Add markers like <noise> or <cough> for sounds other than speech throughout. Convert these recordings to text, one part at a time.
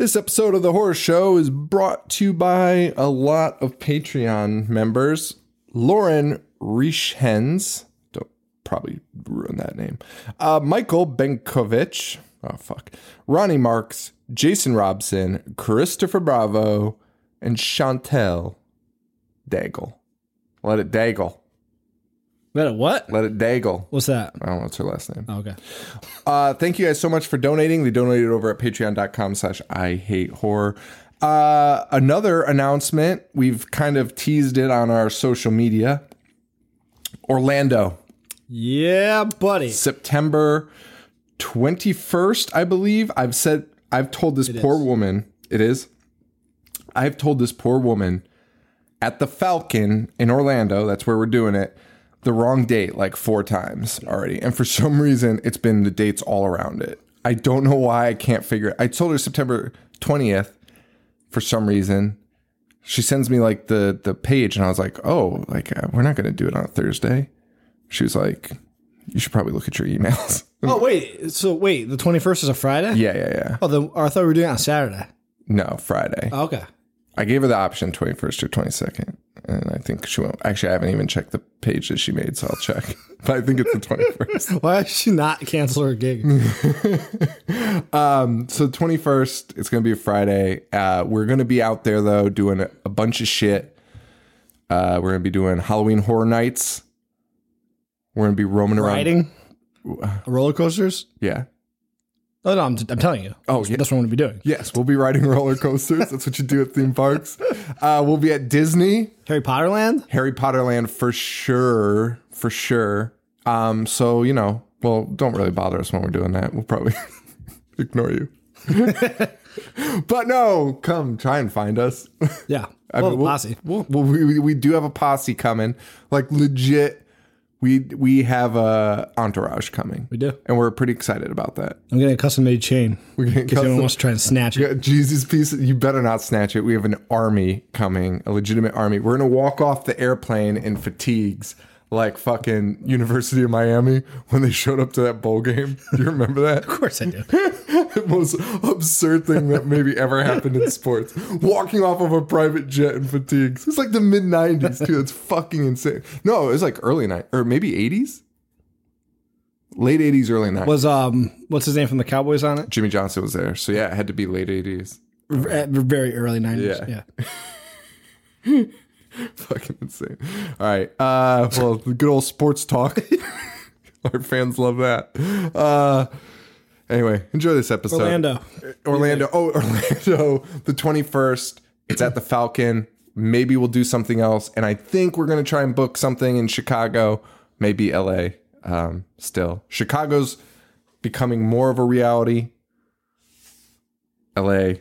This episode of The Horror Show is brought to you by a lot of Patreon members. Lauren Rieshens, don't probably ruin that name. Uh, Michael Benkovich, oh fuck. Ronnie Marks, Jason Robson, Christopher Bravo, and Chantel Daigle. Let it daggle. Let it what? Let it daggle. What's that? I don't know what's her last name. Oh, okay. Uh, thank you guys so much for donating. They donated over at patreon.com slash I hate horror. Uh, another announcement, we've kind of teased it on our social media. Orlando, Yeah, buddy. September 21st, I believe. I've said, I've told this poor woman, it is. I've told this poor woman at the Falcon in Orlando, that's where we're doing it, the wrong date like four times already. And for some <laughs> reason, it's been the dates all around it. I don't know why I can't figure it. I told her September 20th for some reason. She sends me like the the page and I was like, "Oh, like uh, we're not going to do it on a Thursday." She was like, "You should probably look at your emails." <laughs> Oh wait. So wait, the twenty first is a Friday. yeah, yeah, yeah. Oh, the, I thought we were doing it on Saturday. No, Friday. Oh, okay. I gave her the option 21st or 22nd. And I think she won't. Actually, I haven't even checked the page that she made, so I'll check. <laughs> But I think it's the 21st. <laughs> Why did she not cancel her gig? <laughs> Um, so 21st, it's going to be a Friday. Uh, we're going to be out there, though, doing a, a bunch of shit. Uh, we're going to be doing Halloween Horror Nights. We're going to be roaming around. Riding roller coasters. Yeah. Oh no, I'm, I'm telling you. Oh, yeah. That's what I'm going to be doing. Yes, we'll be riding roller coasters. That's what you do at theme parks. Uh, we'll be at Disney. Harry Potter Land. Harry Potter Land for sure, for sure. Um, so you know, well, don't really bother us when we're doing that. We'll probably <laughs> ignore you. <laughs> but no, come try and find us. Yeah. <laughs> I well, mean, we'll- posse. Well, well, we, we- we do have a posse coming, like legit. We we have a entourage coming. We do. and we're pretty excited about that. I'm getting a custom made chain. <laughs> We're getting anyone wants to try and snatch it. Jesus piece. You better not snatch it. We have an army coming, a legitimate army. We're gonna walk off the airplane in fatigues, like fucking University of Miami when they showed up to that bowl game. <laughs> Do you remember that? Of course I do. <laughs> the most absurd thing that maybe ever happened in sports. Walking off of a private jet in fatigues. It's like the mid '90s too. It's fucking insane. No, it was like early night or maybe '80s, late '80s, early '90s. Was um, what's his name from the Cowboys on it? Jimmy Johnson was there, so yeah, it had to be late '80s. V- Very early '90s. Yeah. Yeah. <laughs> <laughs> Fucking insane. All right. Uh, well, good old sports talk. <laughs> Our fans love that. Uh, anyway, enjoy this episode. Orlando. Orlando. Oh, Orlando. <laughs> The twenty first. It's at the Falcon. Maybe we'll do something else, and I think we're gonna try and book something in Chicago, maybe L.A. Um, still, Chicago's becoming more of a reality. L.A.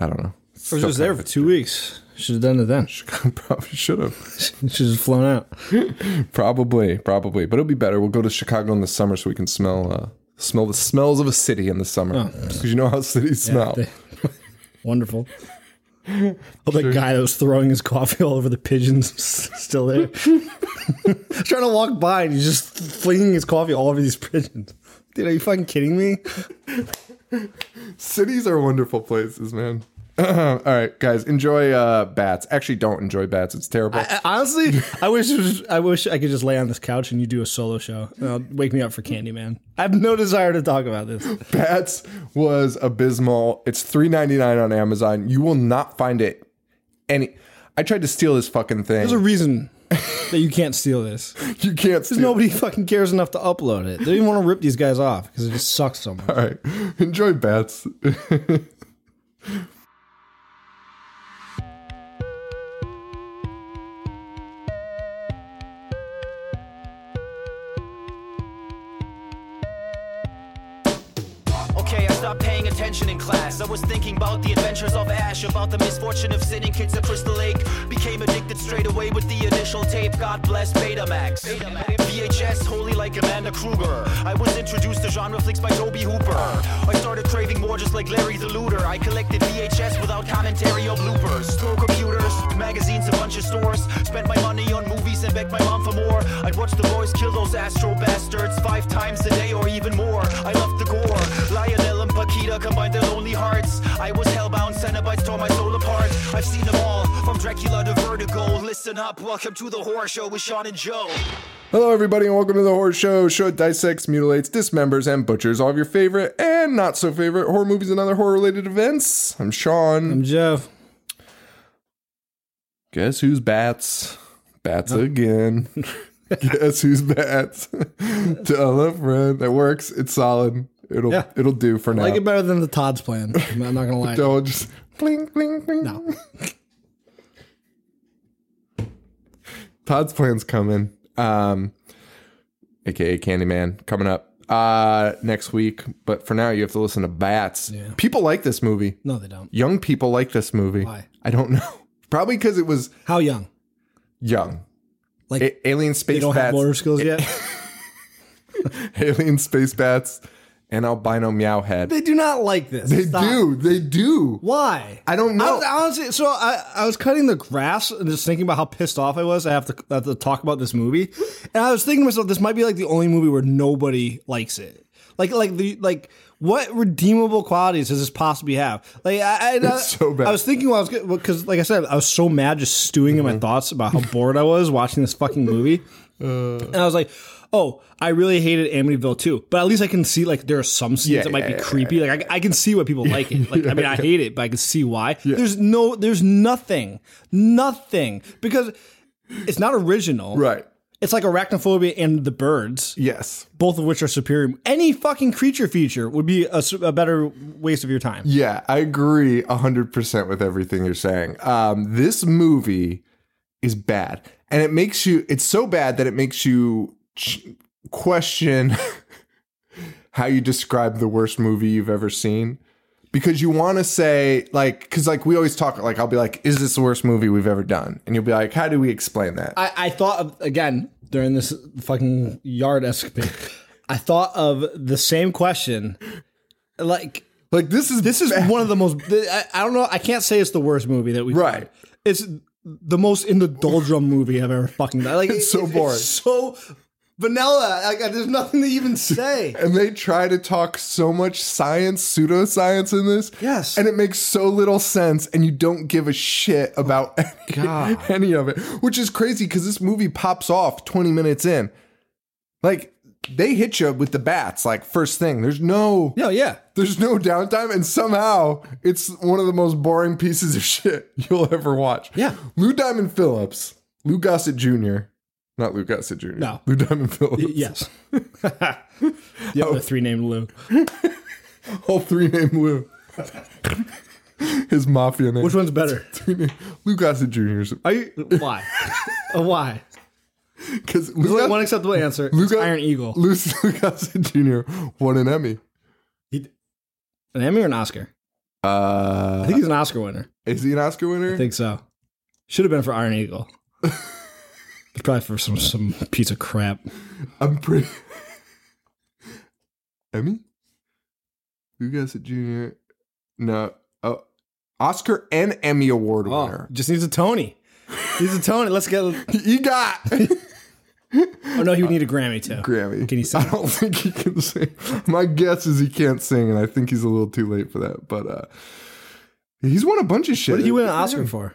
I don't know. I was just there for two weeks. Should have done it then. Probably should have. <laughs> Should have <laughs> flown out. <laughs> Probably, probably, but it'll be better. We'll go to Chicago in the summer so we can smell uh, smell the smells of a city in the summer because you know how cities smell. They- Wonderful. Oh, that guy that was throwing his coffee all over the pigeons still there. Trying to walk by and he's just flinging his coffee all over these pigeons. Dude, are you fucking kidding me? Cities are wonderful places, man. <clears throat> All right, guys, enjoy uh, bats. Actually, don't enjoy bats. It's terrible. I- honestly, <laughs> I wish was, I wish I could just lay on this couch and you do a solo show. Wake me up for Candyman. I have no desire to talk about this. <laughs> bats was abysmal. It's three ninety nine on Amazon. You will not find it any. I tried to steal this fucking thing. There's a reason that you can't steal this. <laughs> you can't steal. Nobody fucking cares enough to upload it. They don't even want to rip these guys off because it just sucks so much. All right, enjoy bats. Okay, I stopped paying attention in class. I was thinking about the adventures of Ash, about the misfortune of sitting kids at Crystal Lake. Became addicted straight away with the initial tape. God bless Betamax. VHS, holy like Amanda Krueger. I was introduced to genre flicks by Tobe Hooper. I started craving more just like Larry the Looter. I collected VHS without commentary or bloopers. Store computers, magazines, a bunch of stores. Spent my money on movies and begged my mom for more. I'd watch the boys kill those astro bastards five times a day or even more. I loved the gore. Lionel and Paquita combined their lonely hearts. I was hellbound, Cenobites tore my soul apart. I've seen them all, from Dracula to Vertigo. Listen up, welcome to the horror show with Sean and Joe. Hello, everybody, and welcome to the Horror Show. Show dissects, mutilates, dismembers, and butchers all of your favorite and not so favorite horror movies and other horror related events. I'm Sean. I'm Jeff. Guess who's bats? Bats again. <laughs> Guess who's bats? <laughs> Tell a friend. That works. It's solid. It'll Yeah. it'll do for now. I like it better than the Todd's plan. I'm not gonna <laughs> lie. Don't just bling bling bling. No. Todd's plan's coming. Um, aka Candyman coming up uh next week. But for now, you have to listen to Bats. Yeah. People like this movie. No, they don't. Young people like this movie. Why? I don't know. <laughs> Probably because it was How young? young. Like A- alien they space don't have motor skills yet. <laughs> alien space bats and albino meow head. they do not like this. They Stop. do. They do. Why? I don't know. I was, honestly, so I, I was cutting the grass and just thinking about how pissed off I was. I have to, I have to talk about this movie, and I was thinking to myself, this might be like the only movie where nobody likes it. Like, like the like, what redeemable qualities does this possibly have? Like, I, I, so bad. I was thinking while I was because, like I said, I was so mad just stewing Mm-hmm. in my thoughts about how bored I was watching this fucking movie, <laughs> Uh. and I was like. Oh, I really hated Amityville too, but at least I can see like there are some scenes Yeah, that might be yeah, yeah, creepy. Like I, I can see why people like it. Like I mean, I <laughs> hate it, but I can see why. There's no, there's nothing, nothing because it's not original. Right. It's like arachnophobia and the birds, Yes. both of which are superior. Any fucking creature feature would be a better waste of your time. Yeah, I agree 100% with everything you're saying. Um, this movie is bad. And it makes you, it's so bad that it makes you question <laughs> how you describe the worst movie you've ever seen. Because you want to say, like, because, like, we always talk, like, I'll be like, is this the worst movie we've ever done? And you'll be like, how do we explain that? I, I thought of again during this fucking yard escapade. I thought of the same question, like. like, this is, This is one of the most. I, I don't know. I can't say it's the worst movie that we've Right. done. It's the most in the doldrum movie I've ever fucking done. Like It's so boring. so vanilla. Like there's nothing to even <laughs> say. and they try to talk so much science, pseudoscience in this. Yes. And it makes so little sense, and you don't give a shit oh about any, <laughs> God. any of it, which is crazy because this movie pops off 20 minutes in. Like, they hit you with the bats, like, first thing. There's no. No, yeah. There's no downtime, and somehow it's one of the most boring pieces of <laughs> shit you'll ever watch. Yeah. Lou Diamond Phillips, Lou Gossett Jr., not Lou Gossett Jr. No. <laughs> Lou Diamond Phillips. Yes. <laughs> the other three named Lou. <laughs> All three named Lou. His mafia name. Which one's better? Lou Gossett Jr. You? Why? Uh, why? Because There's only one acceptable answer. It's Go- Iron Eagle. Lou, Lou Gossett Jr. won an Emmy. He- an Emmy or an Oscar? I Uh, think he's an Oscar winner. is he an Oscar winner? I think so. Should have been for Iron Eagle. Probably for some some piece of crap. I'm pretty. Emmy? Lou Gossett Jr. No. Oh, Oscar and Emmy Award Oh, winner. just needs a Tony. He's a Tony. Let's get. He <laughs> got Oh no, he would need a Grammy too. Grammy. Can he sing? I don't think he can sing. My guess is he can't sing, and I think he's a little too late for that. But uh he's won a bunch of shit. What did he win an Oscar for?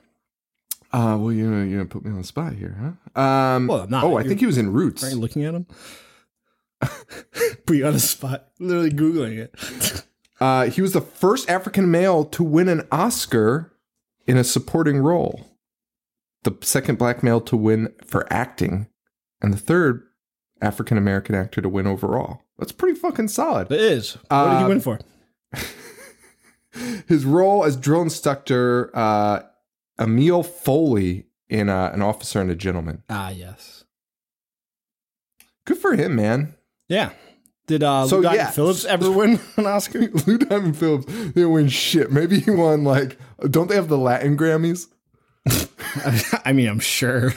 Uh, well, you you're gonna put me on the spot here, huh? Um, Well, I'm not. oh, I think he was in Roots. Are you looking at him? <laughs> Put you on the spot. Literally googling it. <laughs> Uh, he was the first African male to win an Oscar in a supporting role, the second black male to win for acting, and the third African American actor to win overall. That's pretty fucking solid. It is. What did he Um, win for? <laughs> His role as drill instructor uh, Emil Foley in uh, An Officer and a Gentleman. Ah, yes. Good for him, man. Yeah. Did uh, So, Lou Diamond yeah. Phillips ever <laughs> win an Oscar? <laughs> Lou Diamond Phillips didn't win shit. Maybe he won like, don't they have the Latin Grammys? <laughs> I mean, I'm sure.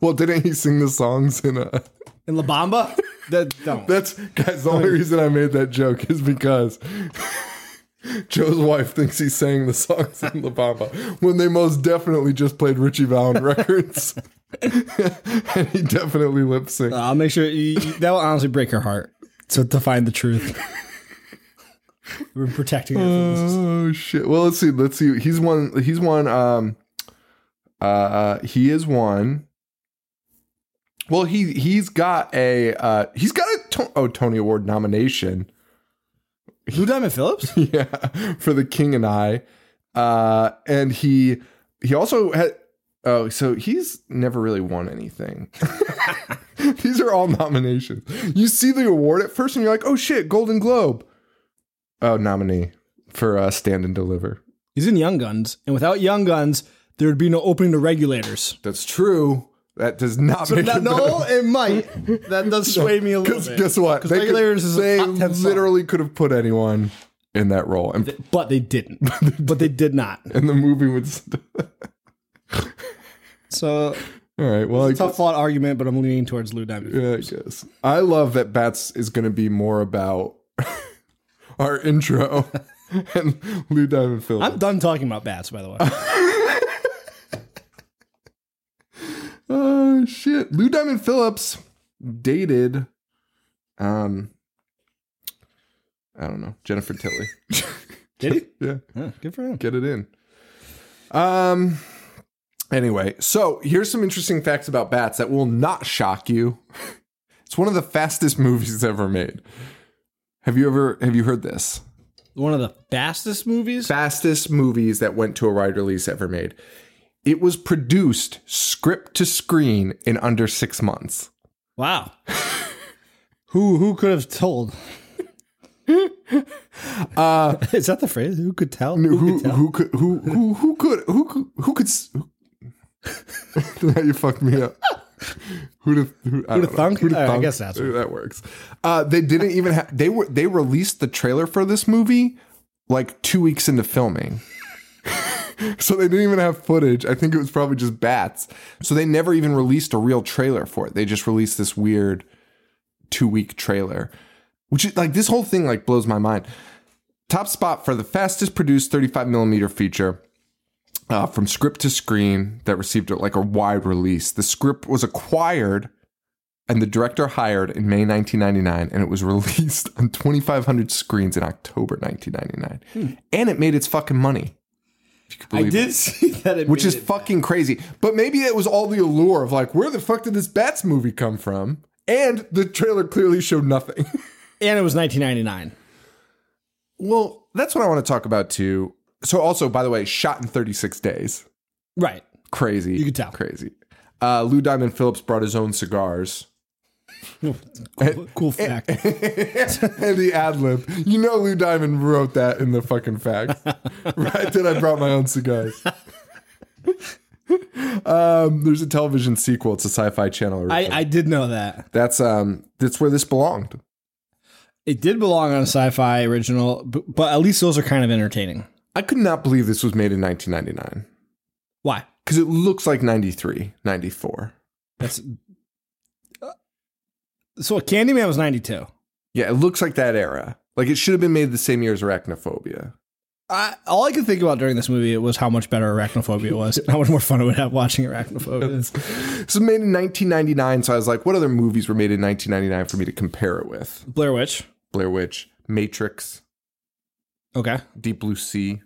Well, didn't he sing the songs in uh In La Bamba? That don't. That's guys. The only reason I made that joke is because Joe's wife thinks he sang the songs in La Bamba when they most definitely just played Ritchie Valens records, <laughs> and he definitely lip synced. I'll make sure you, you- that will honestly break her heart to, to find the truth. <laughs> We're protecting her. from this. Oh shit. Well, let's see. Let's see. He's one. He's one. Um. Uh. He is one. Well, he he's got a uh he's got a to- oh Tony Award nomination. Blue Diamond Phillips? <laughs> yeah, for The King and I. Uh, and he he also had oh, so he's never really won anything. <laughs> These are all nominations. You see the award at first, and you're like, oh shit, Golden Globe. Oh, nominee for uh, Stand and Deliver. He's in Young Guns, and without Young Guns, there would be no opening to regulators. That's true. That does not make No, it no, it might. That does sway me a little Because bit. guess what? They, could- regulators is they top 10 song. literally could have put anyone in that role, and, But they didn't. <laughs> but they did not. <laughs> and the movie would. St- <laughs> So All right. Well, I tough fought argument, but I'm leaning towards Lou Diamond. Yeah, I guess. I love that Bats is going to be more about our intro and Lou Diamond Phillips. I'm done talking about bats, by the way. Shit! Lou Diamond Phillips dated, um, I don't know Jennifer Tilly. <laughs> Did he? <laughs> yeah, good for him. get it in. Um. Anyway, so here's some interesting facts about Bats that will not shock you. <laughs> It's one of the fastest movies ever made. Have you ever have you heard this? One of the fastest movies. fastest movies that went to a wide release ever made. It was produced script to screen in under six months. Wow. <laughs> who who could have told? <laughs> uh, <laughs> Is that the phrase? Who could tell? Who, Who could tell? who could who who who could who could who could now you fucked me up. Who'd have who, I Who'da don't know. thunk? Who'da Uh, I thunk? guess that's Uh, that works. Uh, they didn't even have they were they released the trailer for this movie like two weeks into filming. So they didn't even have footage. I think it was probably just bats. So they never even released a real trailer for it. They just released this weird two week trailer, which is like this whole thing like blows my mind. Top spot for the fastest produced 35 millimeter feature uh, from script to screen that received like a wide release. The script was acquired and the director hired in May 1999, and it was <laughs> released on 2,500 screens in October 1999. And it made its fucking money. If you could I believe it did see <laughs> that. It which is it- fucking crazy. But maybe it was all the allure of like, where the fuck did this Bats movie come from? And the trailer clearly showed nothing. <laughs> and it was 1999. well, that's what I want to talk about too. So, also, by the way, shot in 36 days. Right. Crazy. You could tell. Crazy. Uh, Lou Diamond Phillips brought his own cigars. Cool, cool fact. <laughs> and the ad lib. You know, Lou Diamond wrote that in the fucking facts. <laughs> right? That I brought my own cigars. um, there's a television sequel. It's a sci-fi channel. I, I did know that. That's um that's where this belonged. It did belong on a sci-fi original, but, but at least those are kind of entertaining. I could not believe this was made in 1999 Why? because it looks like 93, 94. That's so. Candyman was 92. Yeah, it looks like that era. Like it should have been made the same year as Arachnophobia. I, all I could think about during this movie was how much better Arachnophobia was. how much more fun it would have watching Arachnophobia. <laughs> This was made in 1999, so I was like, what other movies were made in 1999 for me to compare it with? Blair Witch. Blair Witch, Matrix, Okay. Deep Blue Sea,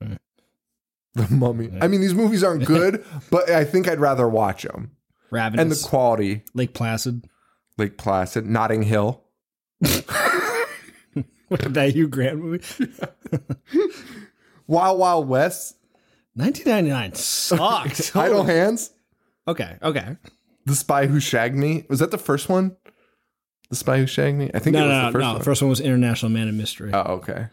Right. <laughs> The Mummy. I mean, these movies aren't <laughs> good, but I think I'd rather watch them. Ravenous. And the quality, Lake Placid. Lake Placid, Notting Hill. <laughs> that Hugh Grant movie. <laughs> Wild Wild West, 1999 sucked. <laughs> Idle Hands, okay. Okay. The Spy Who Shagged Me. Was that the first one? The Spy Who Shagged Me? I think No, it was no, the first no. one. The first one was International Man of Mystery. oh, okay.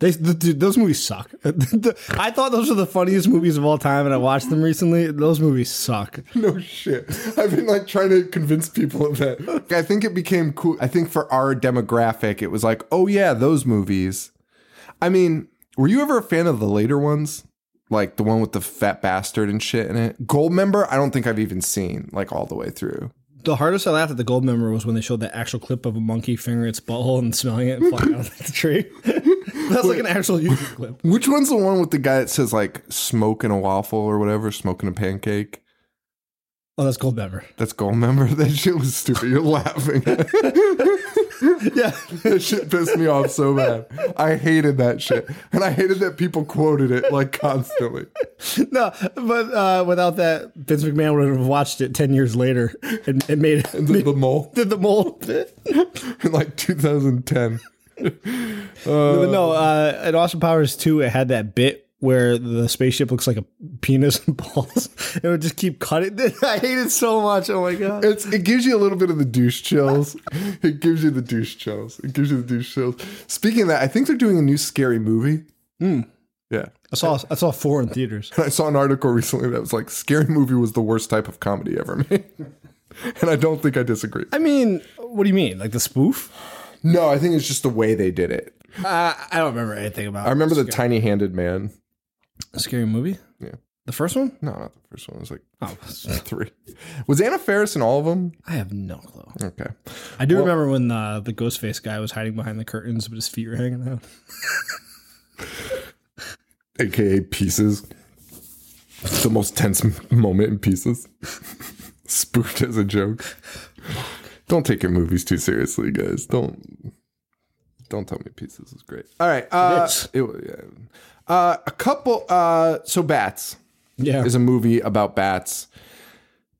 They, the, dude, those movies suck. <laughs> I thought those were the funniest movies of all time, and I watched them recently. Those movies suck. <laughs> No shit. I've been like trying to convince people of that. I think it became cool. I think for our demographic, it was like, oh yeah, those movies. I mean, were you ever a fan of the later ones? Like the one with the fat bastard and shit in it? Goldmember? I don't think I've even seen like all the way through. The hardest I laughed at the goldmember was when they showed that actual clip of a monkey fingering its butthole and smelling it and flying out of the tree. <laughs> <laughs> That's like an actual YouTube clip. Which one's the one with the guy that says like smoking a waffle or whatever, smoking a pancake? Oh, that's goldmember. That's goldmember. <laughs> That shit was stupid. You're laughing. <laughs> yeah. That shit pissed me off so bad. I hated that shit. And I hated that people quoted it like constantly. No, but uh, without that, Vince McMahon would have watched it 10 years later and, and made, The, the mole did the mole in like 2010. But no, uh, in Austin Powers 2, it had that bit where the spaceship looks like a penis and balls. <laughs> It would just keep cutting. <laughs> I hate it so much. Oh my God. It's it gives you a little bit of the douche chills. <laughs> It gives you the douche chills. It gives you the douche chills. Speaking of that, I think they're doing a new scary movie. Yeah. I saw, I saw four in theaters. I saw an article recently that was like scary movie was the worst type of comedy ever made. and I don't think I disagree. I mean, what do you mean? Like the spoof? No, I think it's just the way they did it. Uh, I don't remember anything about I remember the tiny handed man. a scary movie. Yeah. The first one? No, not the first one. It was like Oh, <laughs> three. Was Anna Faris in all of them? I have no clue. Okay. I do remember when the the Ghostface guy was hiding behind the curtains, but his feet were hanging out. <laughs> AKA Pieces. The most tense moment in Pieces. <laughs> Spooked as a joke. Don't take your movies too seriously, guys. Don't. Don't tell me Pieces is great. All right. Uh, it yeah. uh, a couple. Uh, so Bats. Yeah. is a movie about bats.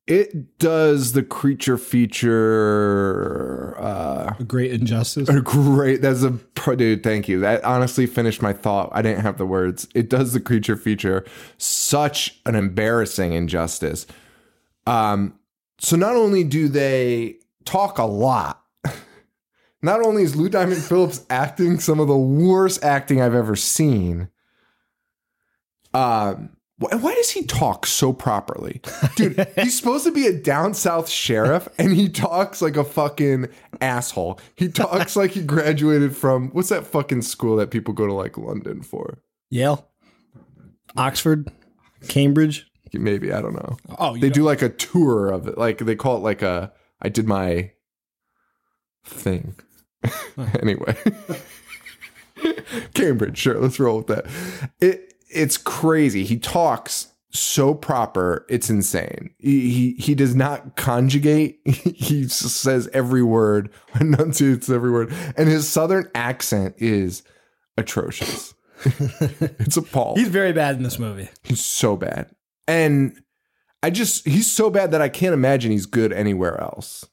It does the creature feature uh A great injustice. a great that's a dude thank you that honestly finished my thought i didn't have the words it does the creature feature such an embarrassing injustice um so not only do they talk a lot <laughs> not only is lou diamond <laughs> phillips acting some of the worst acting i've ever seen um wh- why does he talk so properly? Dude, <laughs> he's supposed to be a down south sheriff and he talks like a fucking asshole. He talks like he graduated from what's that fucking school that people go to like London for? Yale, Oxford, Cambridge. Maybe, I don't know. Oh, They do like a tour of it. Like they call it like a I did my thing. <laughs> anyway. <laughs> Cambridge, sure, let's roll with that. It it's crazy. He talks so proper, it's insane. He he, he does not conjugate. <laughs> He says every word, enunciates every word, and his southern accent is atrocious. it's appalling. He's very bad in this movie. He's so bad. And I just he's so bad that I can't imagine he's good anywhere else.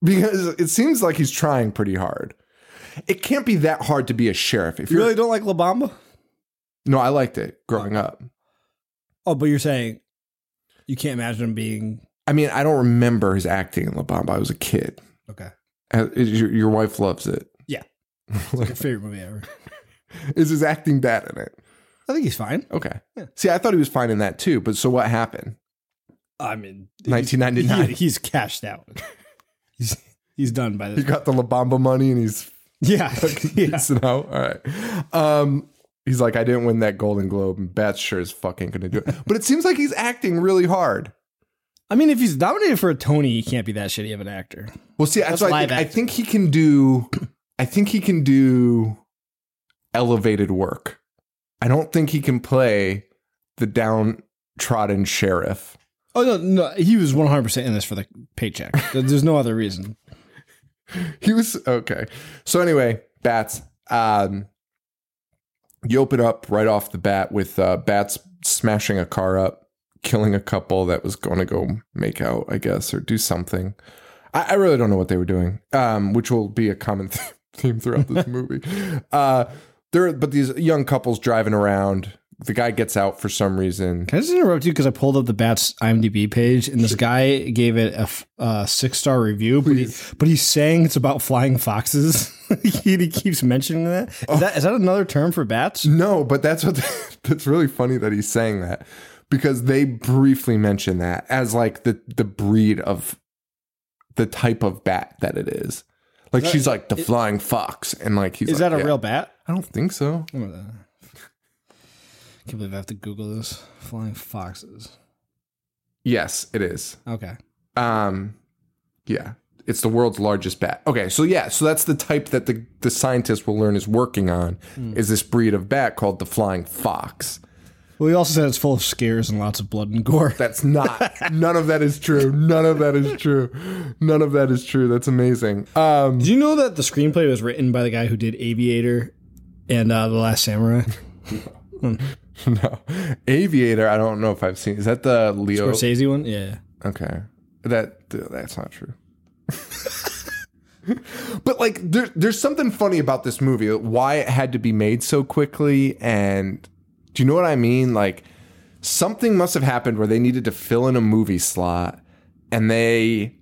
Because it seems like he's trying pretty hard. It can't be that hard to be a sheriff. If You really don't like La Bamba? No, I liked it growing up. Oh, but you're saying you can't imagine him being I mean, I don't remember his acting in La Bamba. I was a kid. okay. Uh, Your, your wife loves it. Yeah, <laughs> it's like your favorite movie ever. <laughs> Is his acting bad in it? I think he's fine. Okay. See, I thought he was fine in that too, but so what happened? I mean, 1999. he- he's cashed out. <laughs> He's he's done by this. He got the La Bamba money and he's <laughs> Yeah, <laughs> yeah. All right. Um, he's like, I didn't win that Golden Globe, and Bats sure is fucking gonna do it. But it seems like he's acting really hard. I mean, if he's nominated for a Tony, he can't be that shitty of an actor. Well, see, that's, That's I think. I think he can do. I think he can do elevated work. I don't think he can play the downtrodden sheriff. Oh no, no, he was one hundred percent in this for the paycheck. There's no other reason. <laughs> He was okay. So anyway, bats. Um, you open up right off the bat with uh, bats smashing a car up, killing a couple that was going to go make out, I guess, or do something. I, I really don't know what they were doing, um, which will be a common th- <laughs> theme throughout this <laughs> movie. Uh, there, but these young couples driving around. The guy gets out for some reason. Can I just interrupt you because I pulled up the Bats IMDb page and this guy gave it a six star review, but, he, but he's saying it's about flying foxes. he, <laughs> he keeps mentioning that. Is, oh. that. is that another term for bats? No, but that's what <laughs> that's really funny that he's saying that because they briefly mention that as like the the breed of the type of bat that it is. Like she's like the flying fox, and like he's Is like, that a yeah. real bat? I don't think so. Can't believe I have to Google this. Flying foxes. Yes, it is. Okay. Um, yeah, it's the world's largest bat. Okay, so yeah, so that's the type that the the scientist will learn is working on is this breed of bat called the flying fox. Well, he also said it's full of scares and lots of blood and gore. That's not. none of that is true. None of that is true. None of that is true. That's amazing. Um, Did you know that the screenplay was written by the guy who did Aviator and uh, The Last Samurai? <laughs> <laughs> no, Aviator. I don't know if I've seen. Is that the Leo? Scorsese one? Yeah. Okay, that that's not true. <laughs> but like, there, there's something funny about this movie. Why it had to be made so quickly, and do you know what I mean? Like, something must have happened where they needed to fill in a movie slot, and they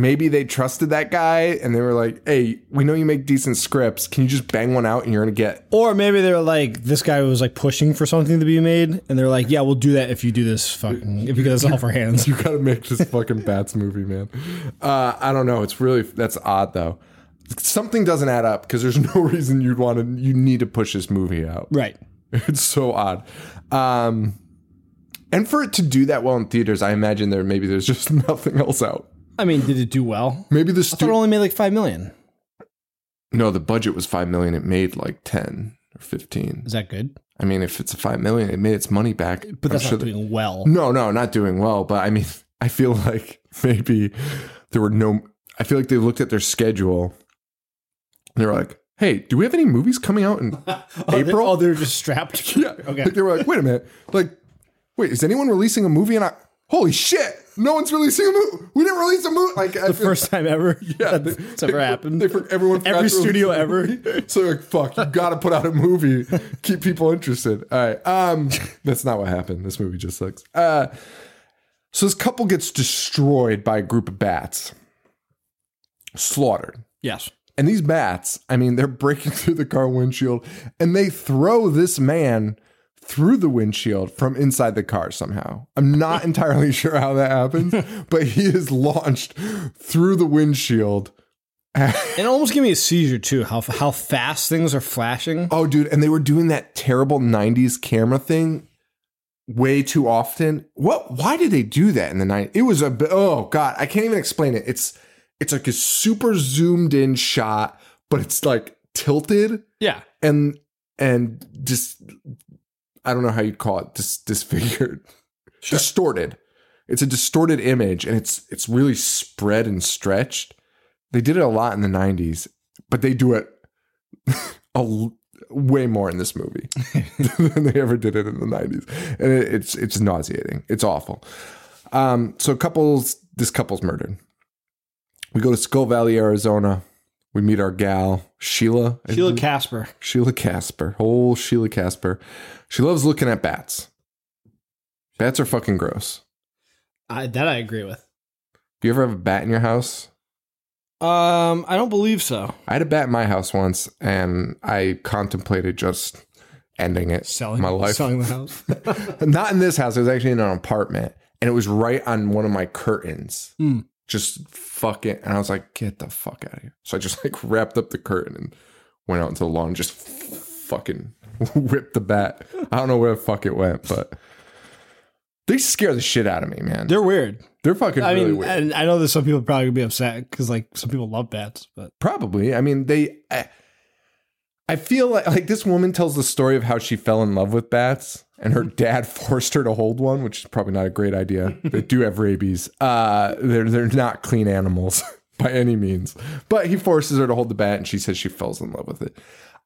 maybe they trusted that guy, and they were like, "Hey, we know you make decent scripts. Can you just bang one out, and you're gonna get Or maybe they were like, this guy was like pushing for something to be made, and they're like, yeah, we'll do that if you do this fucking, if you get this off our hands. <laughs> you gotta make this fucking bats movie, man. Uh, I don't know. It's really that's odd though. Something doesn't add up because there's <laughs> no reason you'd want to. You need to push this movie out. Right. It's so odd. Um, and for it to do that well in theaters, I imagine there maybe there's just <laughs> nothing else out. I mean, did it do well? Maybe the I thought it stu- only made like five million. no, the budget was five million. It made like ten or fifteen. Is that good? I mean, if it's a five million, it made its money back. But that's not doing well. No, no, not doing well. But I mean, <laughs> I feel like maybe there were no. I feel like they looked at their schedule. And they were like, "Hey, do we have any movies coming out in <laughs> Oh, they're, <laughs> April?" oh, they're just strapped. yeah. Okay. Like, they were like, "Wait a minute. Like, wait, is anyone releasing a movie?" And I, holy shit, no one's releasing a movie. We didn't release a movie. Like the first time ever <laughs> Yeah, that's ever happened. They, everyone Every studio ever. <laughs> So they're like, fuck, you got to put out a movie, keep people interested. All right, um, that's not what happened. This movie just sucks. Uh, so this couple gets destroyed by a group of bats, slaughtered. Yes. And these bats, I mean, they're breaking <laughs> through the car windshield, and they throw this man through the windshield from inside the car somehow. I'm not <laughs> entirely sure how that happens, but he is launched through the windshield. <laughs> It almost gave me a seizure too. How how fast things are flashing. Oh, dude, and they were doing that terrible '90s camera thing way too often. What? Why did they do that in the '90s? It was a oh god, I can't even explain it. It's it's like a super zoomed in shot, but it's like tilted Yeah. and and just I don't know how you'd call it, dis, disfigured, <laughs> distorted. It's a distorted image, and it's it's really spread and stretched. They did it a lot in the '90s, but they do it <laughs> a l- way more in this movie <laughs> than they ever did it in the '90s, and it, it's it's nauseating. It's awful. Um, so couples, this couple's murdered. We go to Skull Valley, Arizona. We meet our gal Sheila. Sheila Casper. Sheila Casper. Whole Sheila Casper. She loves looking at bats. Bats are fucking gross. I, that I agree with. Do you ever have a bat in your house? Um, I don't believe so. I had a bat in my house once and I contemplated just ending it. Selling my life. selling the <laughs> house. Not in this house. It was actually in an apartment. And it was right on one of my curtains. Hmm. Just fuck it. and I was like, get the fuck out of here. So I just like <laughs> wrapped up the curtain and went out into the lawn and just fucking <laughs> whipped the bat. I don't know where the fuck it went, but they scare the shit out of me, man. They're, weird. They're fucking I really mean, weird. and I know that some people probably gonna be upset because like some people love bats, but Probably. I mean, they. I, I feel like like this woman tells the story of how she fell in love with bats, and her dad <laughs> forced her to hold one, which is probably not a great idea. they do have rabies. Uh, they're they're not clean animals <laughs> by any means, but he forces her to hold the bat, and she says she falls in love with it.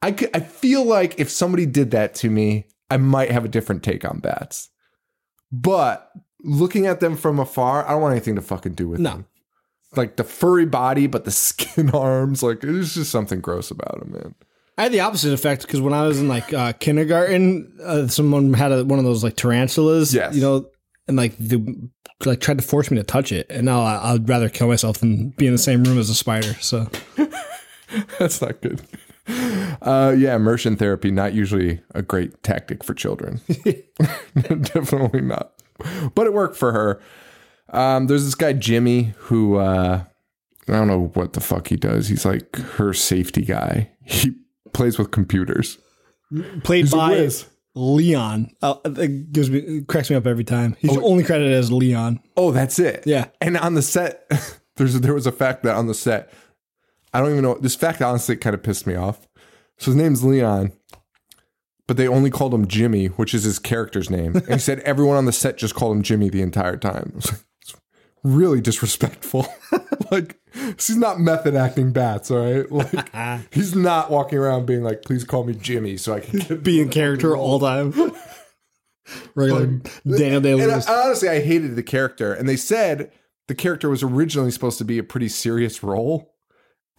I could, I feel like if somebody did that to me, I might have a different take on bats. But looking at them from afar, I don't want anything to fucking do with No. them like the furry body, but the <laughs> skin arms. Like there's just something gross about them, man. I had the opposite effect because when I was in like uh, kindergarten, uh, someone had a, one of those like tarantulas, Yes. you know, and like they like tried to force me to touch it, and now I, I'd rather kill myself than be in the same room as a spider. So <laughs> That's not good. Uh, yeah, immersion therapy not usually a great tactic for children. <laughs> <laughs> Definitely not. But it worked for her. Um, there's this guy Jimmy who uh, I don't know what the fuck he does. He's like her safety guy. He plays with computers. played He's by whiz. Leon. Uh, it gives me it cracks me up every time. He's only credited as Leon. Oh, that's it. Yeah. And on the set, <laughs> there's there was a fact that on the set, I don't even know this fact honestly kind of pissed me off. So his name's Leon, but they only called him Jimmy, which is his character's name. And he <laughs> said everyone on the set just called him Jimmy the entire time. <laughs> Really disrespectful. <laughs> like he's not method acting bats, all right? Like <laughs> he's not walking around being like, "Please call me Jimmy," so I can. Be in character all the time. Regular Daniel Day Lewis. Honestly, I hated the character, and they said the character was originally supposed to be a pretty serious role.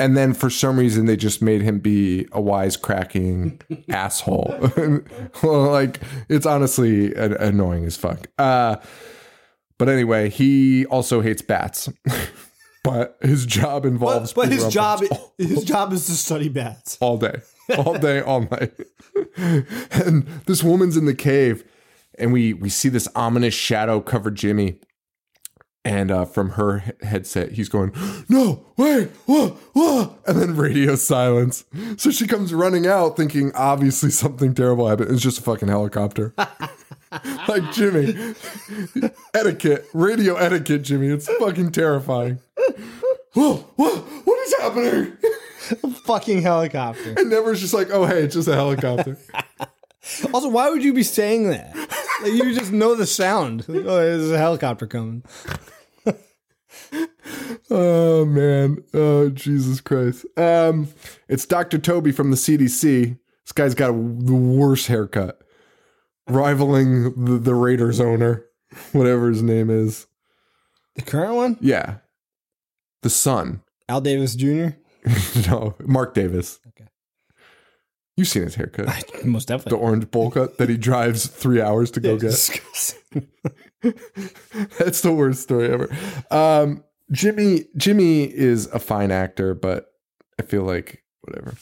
And then for some reason they just made him be a wisecracking <laughs> asshole. like it's honestly an- annoying as fuck. Uh, but anyway, he also hates bats. <laughs> but his job involves but his job bats his job is to study bats. all day, all day, all night. <laughs> and this woman's in the cave, and we we see this ominous shadow cover Jimmy. And uh, from her headset, he's going, "No, wait, whoa, whoa!" And then radio silence. So she comes running out, thinking obviously something terrible happened. It's just a fucking helicopter. <laughs> <laughs> like Jimmy, etiquette, radio etiquette, Jimmy. It's fucking terrifying. Whoa, whoa! What is happening? A <laughs> fucking helicopter. And Never's just like, oh, hey, it's just a helicopter. <laughs> Also, why would you be saying that? Like you just know the sound. Like, oh, there's a helicopter coming. oh, man. Oh, Jesus Christ. Um, it's Dr. Toby from the CDC. This guy's got a, the worst haircut, rivaling the, the Raiders owner, whatever his name is. The current one, Yeah. The son. Al Davis Jr. <laughs> no, Mark Davis. Okay. You've seen his haircut. Most definitely. The orange bowl cut that he drives three hours to go get. <laughs> That's the worst story ever. Um, Jimmy Jimmy is a fine actor, but I feel like whatever.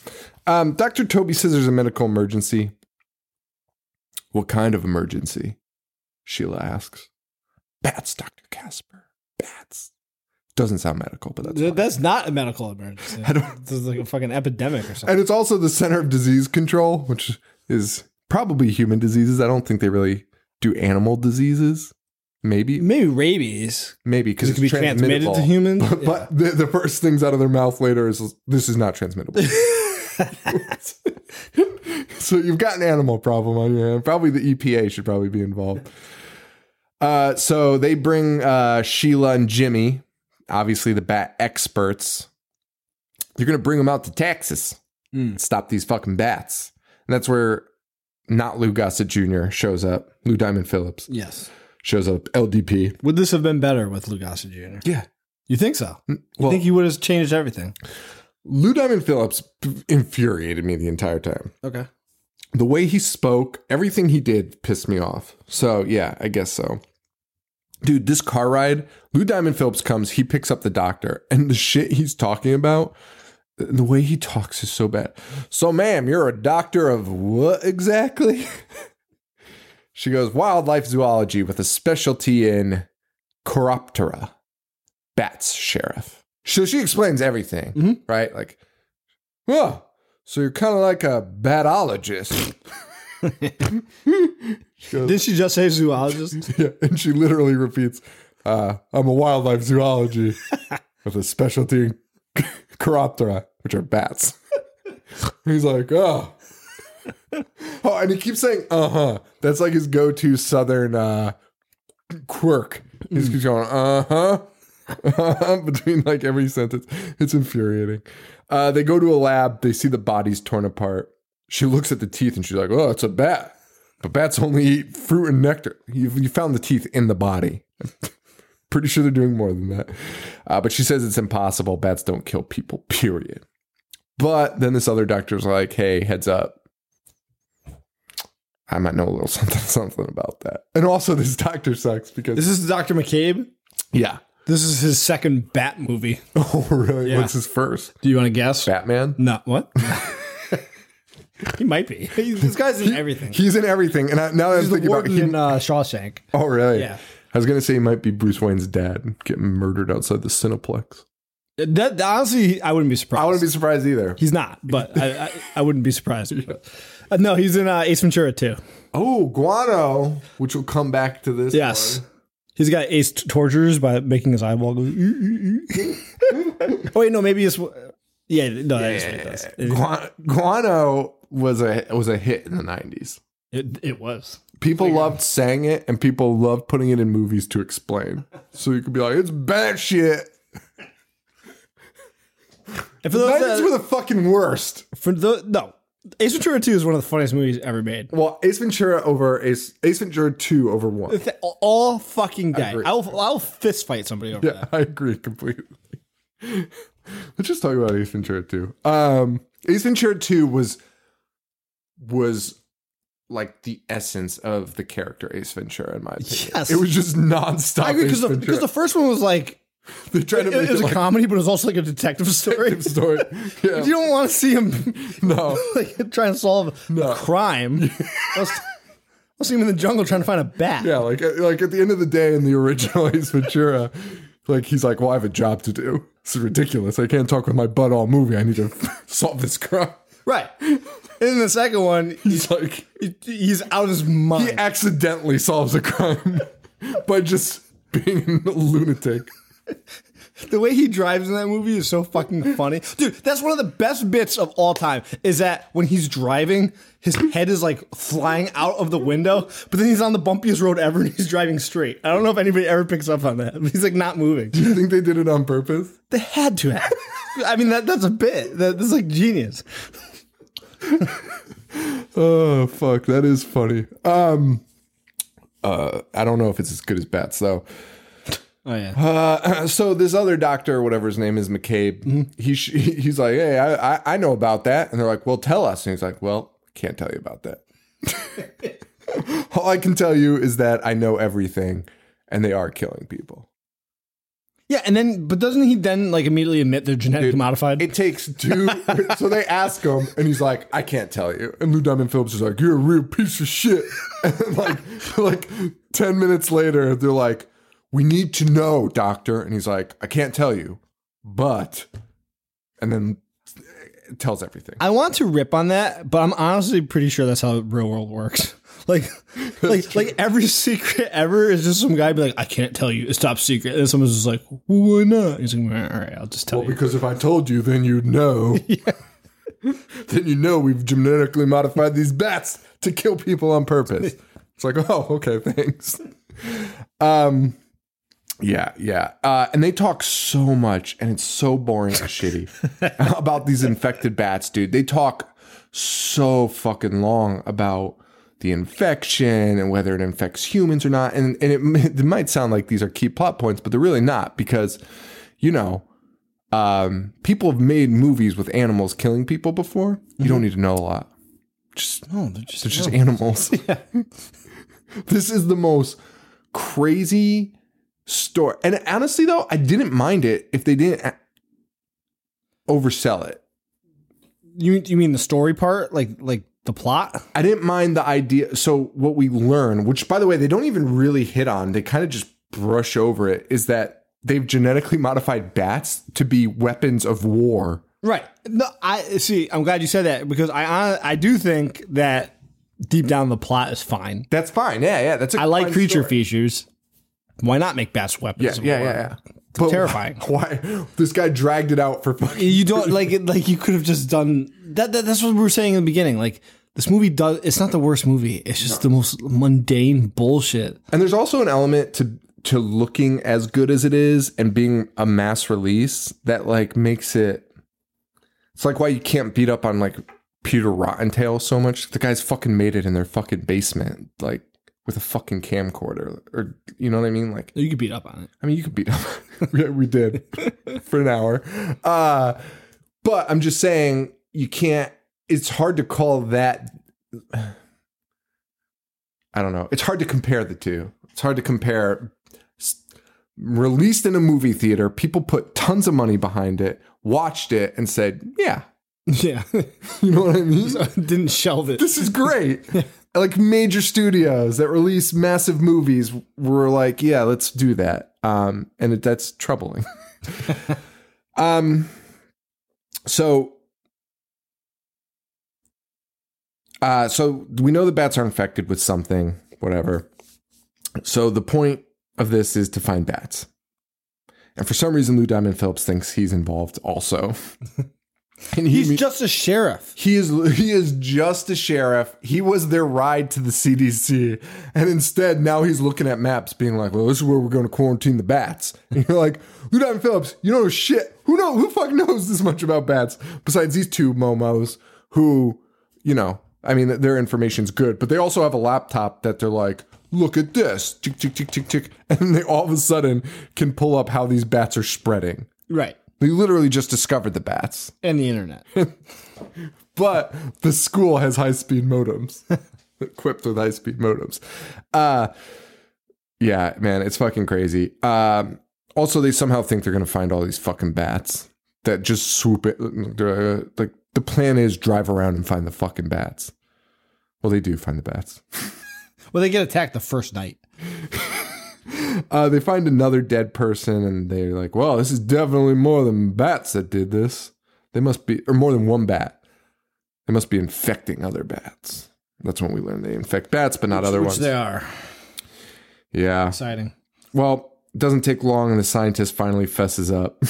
Um, Dr. Toby says there's a medical emergency. What kind of emergency? Sheila asks. Bats, Dr. Casper. Bats. Doesn't sound medical, but that's Th- fine. That's not a medical emergency. <laughs> I don't- This is like a fucking epidemic or something. And it's also the Center of Disease Control, which is probably human diseases. I don't think they really do animal diseases. Maybe, Maybe rabies. maybe because It could be transmitted to humans. <laughs> But, but the, the first things out of their mouth later is this is not transmittable. <laughs> <laughs> so you've got an animal problem on your hand. Probably the EPA should probably be involved. Uh, so they bring uh, Sheila and Jimmy, obviously the bat experts. They're gonna bring them out to Texas, Mm. stop these fucking bats, and that's where not Lou Gossett Jr. shows up. Lou Diamond Phillips yes. shows up. LDP. Would this have been better with Lou Gossett Jr.? Yeah. You think so? You Well, think he would have changed everything? Lou Diamond Phillips infuriated me the entire time. Okay. The way he spoke, everything he did pissed me off. So, yeah, I guess so. Dude, this car ride, Lou Diamond Phillips comes, he picks up the doctor, and the shit he's talking about, the way he talks is so bad. So, ma'am, you're a doctor of what exactly? <laughs> she goes, wildlife zoology with a specialty in Chiroptera. Bats, sheriff. So she explains everything, Mhm. right? Like, oh, so you're kind of like a batologist. <laughs> goes, Didn't she just say zoologist? <laughs> yeah, and she literally repeats, uh, I'm a wildlife zoology <laughs> with a specialty in Chiroptera, which are bats. He's like, oh. Oh, and he keeps saying, uh huh. That's like his go to southern uh, quirk. He's just going, uh huh. <laughs> Between like every sentence. It's infuriating. Uh, they go to a lab, they see the bodies torn apart. She looks at the teeth and she's like, oh, it's a bat. But bats only eat fruit and nectar. You, you found the teeth in the body. <laughs> Pretty sure they're doing more than that. Uh, but she says it's impossible. Bats don't kill people, period. But then this other doctor's like, hey, heads up. I might know a little <laughs> something, something about that. And also, this doctor sucks because. This is Dr. McCabe. yeah. This is his second Bat movie. <laughs> Oh, really? Yeah. What's his first? Do you want to guess? Batman? No. What? <laughs> he might be. <laughs> He- this guy's in everything. He's in everything. And I, now that I'm He's the thinking about in uh, Shawshank. oh, really? Yeah. I was going to say he might be Bruce Wayne's dad getting murdered outside the Cineplex. That, honestly, I wouldn't be surprised. I wouldn't be surprised either. He's not, but I, I, I wouldn't be surprised. Uh, no, he's in uh, Ace Ventura too. Oh, Guano, which will come back to this. Yes. one. He's got Ace tortures by making his eyeball go. <laughs> oh wait, no, maybe it's Yeah, no, that is what it does. It, Guan- Guano was a was a hit in the nineties. it, it was. People loved saying it, and people loved putting it in movies to explain. So you could be like, "It's bad shit." And for those Nineties that, were the fucking worst. for the no, Ace Ventura Two is one of the funniest movies ever made. Well, Ace Ventura over Ace Ace Ventura two over one. All fucking day. I'll I'll fist fight somebody over Yeah, that. I agree completely. Let's just talk about Ace Ventura 2. Um, Ace Ventura 2 was was like the essence of the character Ace Ventura, in my opinion. Yes. It was just nonstop. I agree because the, because the first one was like <laughs> they tried to it, make it was a like comedy, but it was also like a detective <laughs> story. a story. <laughs> Yeah. You don't want to see him no. like trying to solve a crime. I'll, see him in the jungle trying to find a bat. Yeah, like uh, like at the end of the day in the original Ace Ventura, like he's like, "Well, I have a job to do. This is ridiculous. I can't talk with my butt all movie. I need to solve this crime." Right. And in the second one, He's like, he- he's out of his mind. he accidentally solves a crime by just being a lunatic. <laughs> The way he drives in that movie is so fucking funny. Dude, that's one of the best bits of all time is that when he's driving, his head is like flying out of the window, but then he's on the bumpiest road ever and he's driving straight. I don't know if anybody ever picks up on that. He's like not moving. Do you think they did it on purpose? They had to have. I mean, that, that's a bit. That, that's like genius. <laughs> Oh fuck, that is funny. Um, uh, I don't know if it's as good as Bats though. Oh, yeah. Uh, <clears throat> so this other doctor, whatever his name is, McCabe, he sh- he's like, hey, I, I I know about that, and they're like, well, tell us, and he's like, well, can't tell you about that. <laughs> All I can tell you is that I know everything, and they are killing people. Yeah, and then, but doesn't he then like immediately admit they're genetically modified? It takes two. <laughs> <laughs> so they ask him, and he's like, "I can't tell you." And Lou Diamond Phillips is like, "You're a real piece of shit." And like, like ten minutes later, they're like, "We need to know, doctor." And he's like, "I can't tell you, but," and then it tells everything. I want to rip on that, but I'm honestly pretty sure that's how the real world works. <laughs> Like, <laughs> like, like every secret ever is just some guy be like, I can't tell you, it's top secret. And someone's just like, why not? He's like, all right, I'll just tell Well, you. because if I told you, then you'd know. <laughs> then you know we've genetically modified these bats to kill people on purpose. It's like, oh, okay, thanks. Um, yeah, yeah. Uh, and they talk so much, and it's so boring and shitty <laughs> about these infected bats, dude. They talk so fucking long about the infection and whether it infects humans or not. And and it, <laughs> it might sound like these are key plot points, but they're really not because, you know, um, people have made movies with animals killing people before. You don't need to know a lot. Just no, they're just, they're just animals. <laughs> this is the most crazy story. And honestly, though, I didn't mind it if they didn't oversell it. you, you mean the story part? Like, like the plot? I didn't mind the idea. So what we learn, which by the way, they don't even really hit on, they kind of just brush over it, is that they've genetically modified bats to be weapons of war. Right. No, I see. I'm glad you said that because I, I do think that deep down the plot is fine. That's fine. Yeah, yeah. That's a I like creature story. features. Why not make bats weapons? Yeah, yeah, yeah, yeah. But terrifying. <laughs> Why this guy dragged it out for fucking You don't <laughs> like it. Like you could have just done that, that. That's what we were saying in the beginning. Like this movie does. It's not the worst movie. It's just the most mundane bullshit. And there's also an element to to looking as good as it is and being a mass release that like makes it. It's like why you can't beat up on like Peter Rottentail so much. The guys fucking made it in their fucking basement, like with a fucking camcorder, or you know what I mean? Like, You could beat up on it. I mean, you could beat up. <laughs> yeah, we did <laughs> for an hour. Uh, but I'm just saying you can't. It's hard to call that. I don't know. It's hard to compare the two. It's hard to compare. Released in a movie theater, people put tons of money behind it, watched it, and said, "Yeah, Yeah, <laughs> you know what I mean." didn't shelve it. this is great. Like major studios that release massive movies were like, yeah, let's do that. Um, and it, that's troubling. <laughs> um, so, uh, so we know the bats are infected with something, whatever. So the point of this is to find bats. And for some reason, Lou Diamond Phillips thinks he's involved also. <laughs> And he, He's just a sheriff. he is he is just a sheriff. He was their ride to the CDC, and instead now he's looking at maps, being like, "Well, this is where we're going to quarantine the bats." <laughs> And you're like, Lieutenant Phillips, you know shit. Who know who fucking knows this much about bats besides these two momos who, you know, I mean, their information's good, but they also have a laptop that they're like, "Look at this, tick tick tick tick tick," <laughs> and they all of a sudden can pull up how these bats are spreading. Right. They literally just discovered the bats. And the internet. <laughs> but the school has high speed modems <laughs> equipped with high speed modems uh yeah man it's fucking crazy um also they somehow think they're gonna find all these fucking bats that just swoop it uh, like the plan is drive around and find the fucking bats well they do find the bats <laughs> well, they get attacked the first night. Uh they find another dead person and they're like well this is definitely more than bats that did this. They must be or more than one bat. They must be infecting other bats. That's when we learn they infect bats but not other Which ones. they are. yeah. Exciting. well it doesn't take long and the scientist finally fesses up.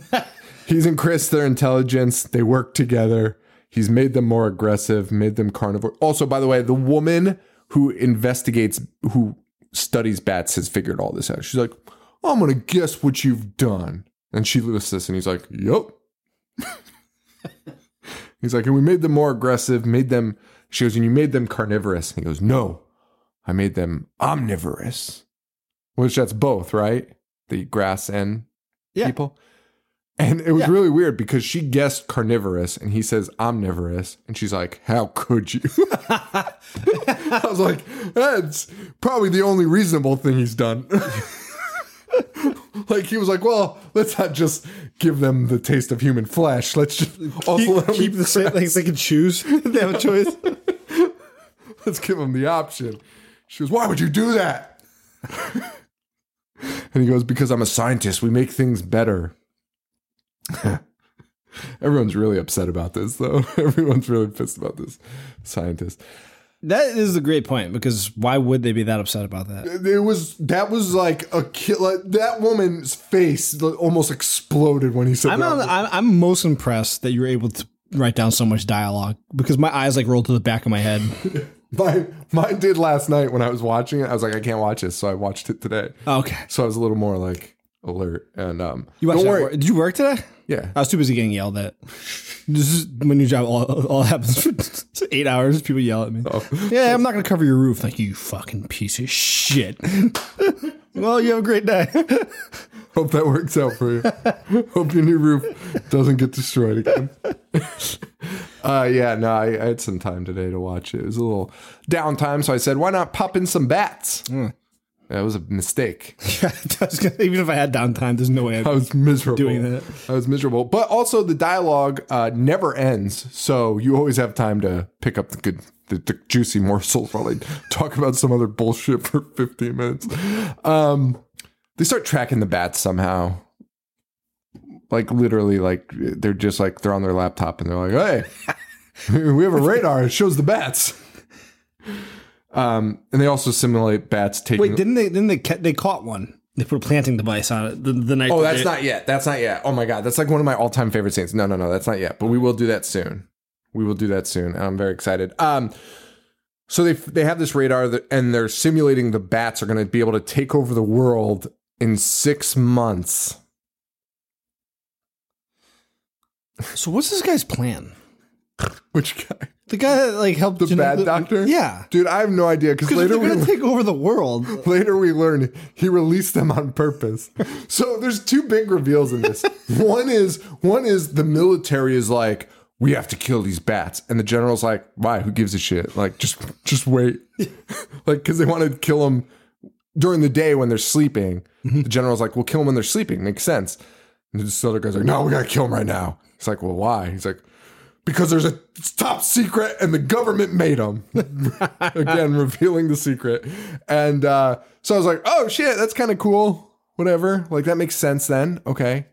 <laughs> He's increased their intelligence they work together. He's made them more aggressive made them carnivore. Also by the way the woman who investigates who studies bats has figured all this out. She's like i'm gonna guess what you've done. And she lists this and he's like yep <laughs> he's like and we made them more aggressive made them she goes and you made them carnivorous. And he goes no i made them omnivorous which that's both right? The grass and Yeah. people and it was Yeah. really weird because she guessed carnivorous and he says omnivorous. And she's like, How could you? <laughs> I was like, That's probably the only reasonable thing he's done. <laughs> like, he was like, Well, let's not just give them the taste of human flesh. Let's just also let Keep the same. Like they can choose. <laughs> they have a choice. Let's give them the option. She goes, Why would you do that? and he goes, Because I'm a scientist. We make things better. <laughs> Everyone's really upset about this, though. <laughs> Everyone's really pissed about this scientist. That is a great point because why would they be that upset about that? It was that was like a kid. Like, that woman's face almost exploded when he said I'm, on, I'm I'm most impressed that you were able to write down so much dialogue because my eyes like rolled to the back of my head. <laughs> mine, mine did last night when I was watching it. I was like, I can't watch this, so I watched it today. Oh, okay, So I was a little more like alert. And um, you watched don't worry. Did you work today? Yeah, I was too busy getting yelled at. This is my new job. All, all happens for <laughs> eight hours. People yell at me. Yeah, I'm not gonna cover your roof. Like you fucking piece of shit. well, you have a great day. <laughs> Hope that works out for you. Hope your new roof doesn't get destroyed again. <laughs> uh, yeah, no, I, I had some time today to watch it. It was a little downtime, so I said, why not pop in some bats? That was a mistake. <laughs> I Even if I had downtime, there's no way. I I'd, was miserable. Doing that. I was miserable. But also, the dialogue uh, never ends, so you always have time to pick up the good, the, the juicy morsels while they talk about some other bullshit for 15 minutes. Um, they start tracking the bats somehow. Like literally, like they're just like they're on their laptop and they're like, "Hey, <laughs> we have a radar. It shows the bats." Um, and they also simulate bats taking. wait, didn't they? Didn't they? ca- They caught one. They put a planting device on it the, the night. Oh, that that's they- not yet. That's not yet. Oh my god, that's like one of my all-time favorite scenes. No, no, no, that's not yet. But we will do that soon. We will do that soon. I'm very excited. Um, so they they have this radar that, and they're simulating the bats are going to be able to take over the world in six months. So what's this guy's plan? <laughs> Which guy? The guy that like helped The bad doctor? Yeah, Dude, I have no idea because later they're gonna take over the world. <laughs> Later, we learn he released them on purpose. So there's two big reveals in this. <laughs> one is one is the military is like, we have to kill these bats, and the general's like, why? Who gives a shit? Like, just just wait, <laughs> like because they want to kill them during the day when they're sleeping. Mm-hmm. The general's like, we'll kill them when they're sleeping. Makes sense. And this other guy's like, no, we gotta kill them right now. He's like, well, why? He's like, because there's a top secret and the government made them. <laughs> Again, revealing the secret. And uh, so I was like, oh shit, that's kind of cool. Whatever. Like that makes sense then. Okay.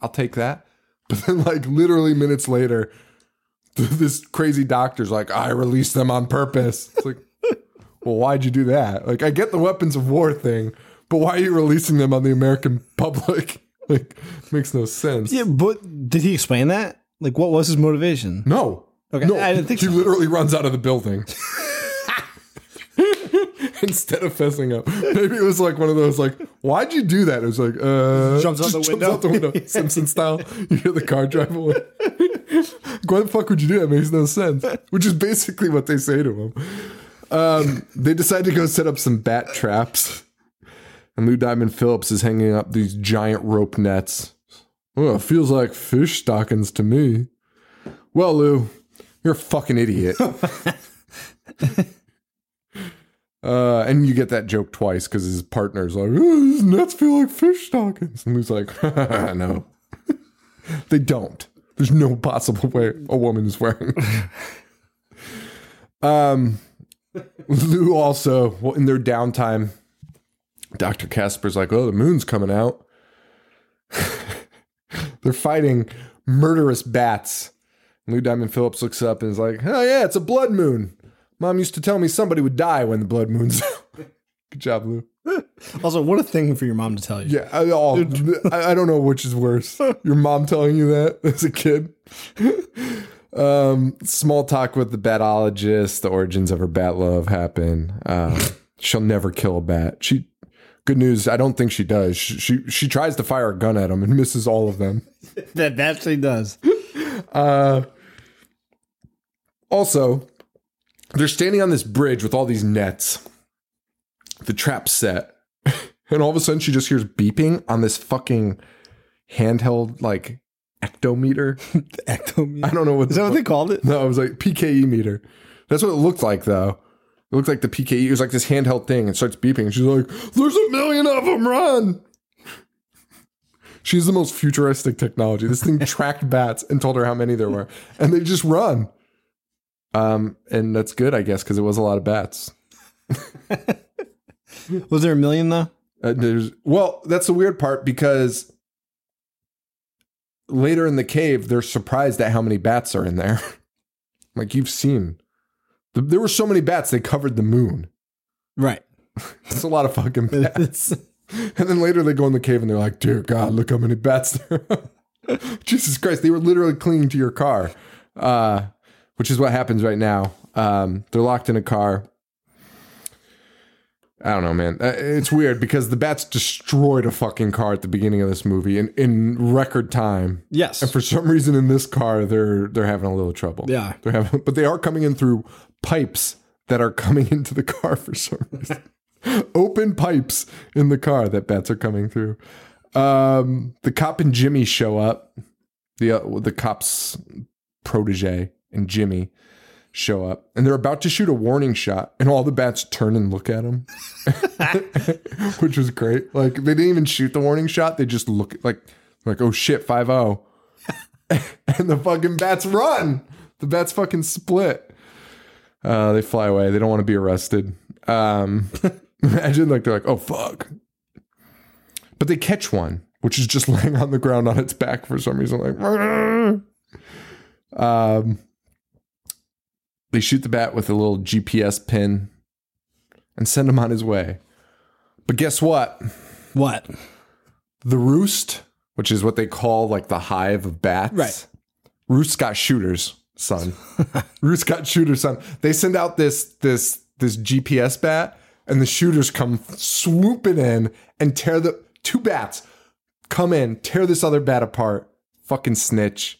I'll take that. <laughs> But then, like, literally minutes later, <laughs> this crazy doctor's like, I released them on purpose. It's like, well, why'd you do that? Like, I get the weapons of war thing, but why are you releasing them on the American public? Like, makes no sense. Yeah, but did he explain that? Like, what was his motivation? No. Okay, No, I didn't think he so. literally runs out of the building. <laughs> Instead of fessing up. Maybe it was like one of those like, why'd you do that? It was like, uh Jumps out the <laughs> window. out the window. <laughs> Simpson style. You hear the car drive away. Why the fuck would you do that? It makes no sense. Which is basically what they say to him. Um, they decide to go set up some bat traps. And Lou Diamond Phillips is hanging up these giant rope nets. Well, it feels like fish stockings to me. Well, Lou, you're a fucking idiot. <laughs> uh, and you get that joke twice because his partner's like, oh, "These nets feel like fish stockings," and Lou's like, <laughs> "No, <laughs> they don't. There's no possible way a woman is wearing." um, Lou also well, in their downtime, Doctor Casper's like, "Oh, the moon's coming out." They're fighting murderous bats. Lou Diamond Phillips looks up and is like, "Oh yeah, it's a blood moon." Mom used to tell me somebody would die when the blood moon's <laughs> out. Good job, Lou. <laughs> Also, what a thing for your mom to tell you. Yeah, I, all, I, I don't know which is worse. <laughs> Your mom telling you that as a kid. um, small talk with the batologist. The origins of her bat love happen. Uh, she'll never kill a bat. She. Good news. I don't think she does. She, she she tries to fire a gun at them and misses all of them. <laughs> That actually does. Uh, also, they're standing on this bridge with all these nets. The trap set. <laughs> And all of a sudden she just hears beeping on this fucking handheld like ectometer. <laughs> Ectometer. I don't know what Is that what they called it? No, it was like PKE meter. That's what it looked like though. It looked like the PKE. It was like this handheld thing and starts beeping. And she's like, There's a million of them, run. She's the most futuristic technology. This thing <laughs> tracked bats and told her how many there were. And they just run. Um, and that's good, I guess, because it was a lot of bats. <laughs> Was there a million though? Uh, there's well, that's the weird part because later in the cave, they're surprised at how many bats are in there. <laughs> like you've seen, there were so many bats they covered the moon. Right. <laughs> It's a lot of fucking <laughs> bats. and then later they go in the cave and they're like, "Dear God, look how many bats there." are." <laughs> Jesus Christ, they were literally clinging to your car, uh, which is what happens right now. Um, they're locked in a car. I don't know, man. Uh, It's weird because the bats destroyed a fucking car at the beginning of this movie in, in record time. Yes. And for some reason in this car, they're they're having a little trouble. Yeah. They're having but they are coming in through pipes that are coming <laughs> into the car for some reason. Open pipes in the car that bats are coming through. Um, the cop and Jimmy show up. The uh, the cop's protege and Jimmy show up, and they're about to shoot a warning shot, and all the bats turn and look at them, <laughs> which was great. Like they didn't even shoot the warning shot; they just look like like oh shit, five zero, <laughs> and the fucking bats run. The bats fucking split. Uh, they fly away. They don't want to be arrested. Um, <laughs> imagine like they're like, oh fuck, but they catch one, which is just <laughs> laying on the ground on its back for some reason. Like, um, they shoot the bat with a little GPS pin and send him on his way. But guess what? What? The roost, which is what they call like the hive of bats. Right. Roost got shooters, son. <laughs> Roost got shooters, son. They send out this this this GPS bat, and the shooters come swooping in and tear the two bats come in, tear this other bat apart. Fucking snitch.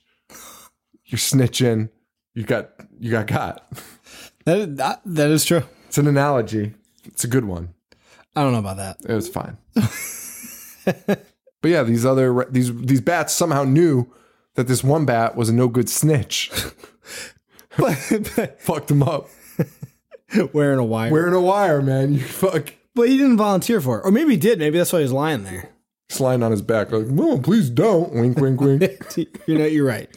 You're snitching. You got you got got. That, that, that is true. It's an analogy. It's a good one. I don't know about that. It was fine. <laughs> but yeah, these other these these bats somehow knew that this one bat was a no good snitch. <laughs> But, Fucked him up. wearing a wire. Wearing a wire, man. You fuck. but he didn't volunteer for it. Or maybe he did. Maybe that's why he's lying there. He's lying on his back like, no, please don't. Wink, wink, wink. <laughs> you know, you're right.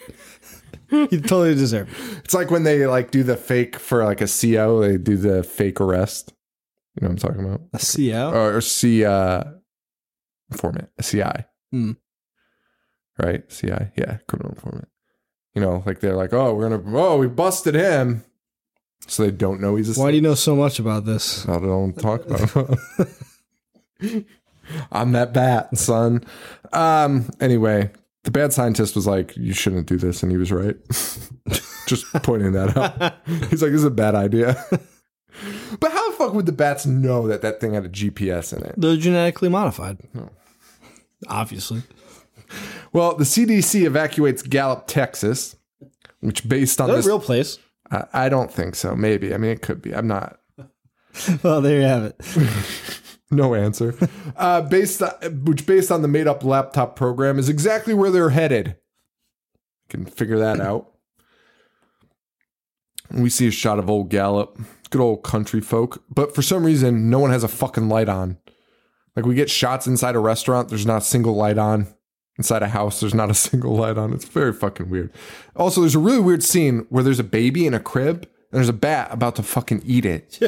He totally deserved it. it's like when they like do the fake for like a CO, they do the fake arrest. You know what I'm talking about? A CO? Or, or C uh informant, a CI. Hmm. Right? CI. Yeah, criminal informant. You know, like they're like, oh, we're gonna oh, we busted him. So they don't know he's a Why do you know so much about this? I don't talk about <laughs> I'm that bat, son. Um, anyway, the bad scientist was like, "You shouldn't do this," and he was right. <laughs> Just pointing that out. <laughs> He's like, "This is a bad idea." but how the fuck would the bats know that that thing had a GPS in it? They're genetically modified. Obviously. Well, the CDC evacuates Gallup, Texas, which based on Is that this, a real place? I, I don't think so. Maybe. I mean, it could be. I'm not. <laughs> Well, there you have it. <laughs> No answer. uh, based on, which based on the made up laptop program is exactly where they're headed. Can figure that <clears throat> out. We see a shot of old Gallup, good old country folk, but for some reason, no one has a fucking light on. Like we get shots inside a restaurant, there's not a single light on. Inside a house, there's not a <laughs> single light on. It's very fucking weird. Also, there's a really weird scene where there's a baby in a crib and there's a bat about to fucking eat it.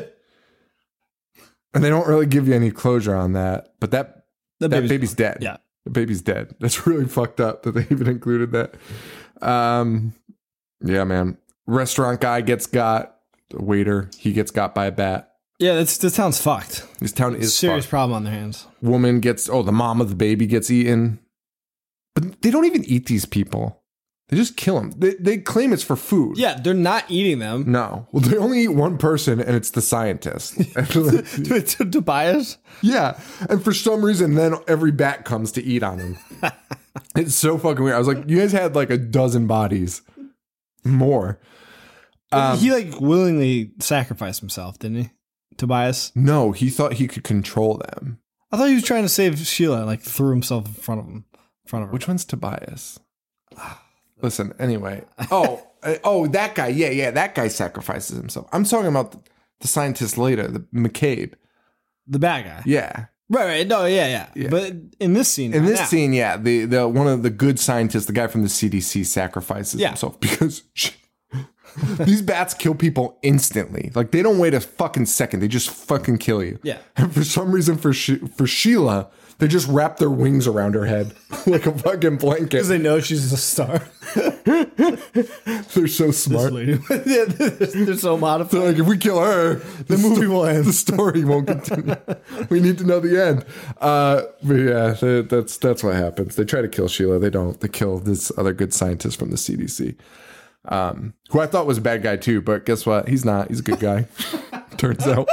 And they don't really give you any closure on that. But that The that baby's- baby's, dead. yeah. The baby's dead. <laughs> That's really fucked up that they <laughs> even included that. Um yeah, man. Restaurant guy gets got. The waiter, he gets got by a bat. Yeah, that's, this town's fucked. This town is Serious fucked. problem on their hands. Woman gets oh, the mom of the baby gets eaten. But they don't even eat these people. They just kill them. They, they claim it's for food. Yeah, they're not eating them. No. Well, they only eat one person, and it's the scientist. <laughs> to, to Tobias? Yeah. And for some reason, then every bat comes to eat on him. <laughs> it's so fucking weird. I was like, you guys had like a dozen bodies. More. Um, he like willingly sacrificed himself, didn't he? Tobias? No, he thought he could control them. I thought he was trying to save Sheila like threw himself in front of him. Front of her. Which one's Tobias? Listen, anyway. <laughs> Oh, uh, oh, that guy. Yeah, yeah, that guy sacrifices himself. I'm talking about the, the scientist later, the McCabe. the bad guy. Yeah. Right, right. No, yeah, yeah. But in this scene, In not this now. scene, yeah, the the one of the good scientists, the guy from the CDC, sacrifices Yeah. himself <laughs> because these bats kill people instantly. Like they don't wait a fucking second; they just fucking kill you. Yeah. And for some reason, for she- for Sheila, they just wrap their wings around her head <laughs> like a fucking blanket. because they know she's a star. <laughs> They're so smart. <laughs> yeah, they're, they're so modified. They're like, if we kill her, the, movie will end. The story won't continue. we need to know the end. Uh, but yeah, that- that's that's what happens. They try to kill Sheila. They don't. They kill this other good scientist from the CDC, um, who I thought was a bad guy too. But guess what? He's not. He's a good guy. Turns out.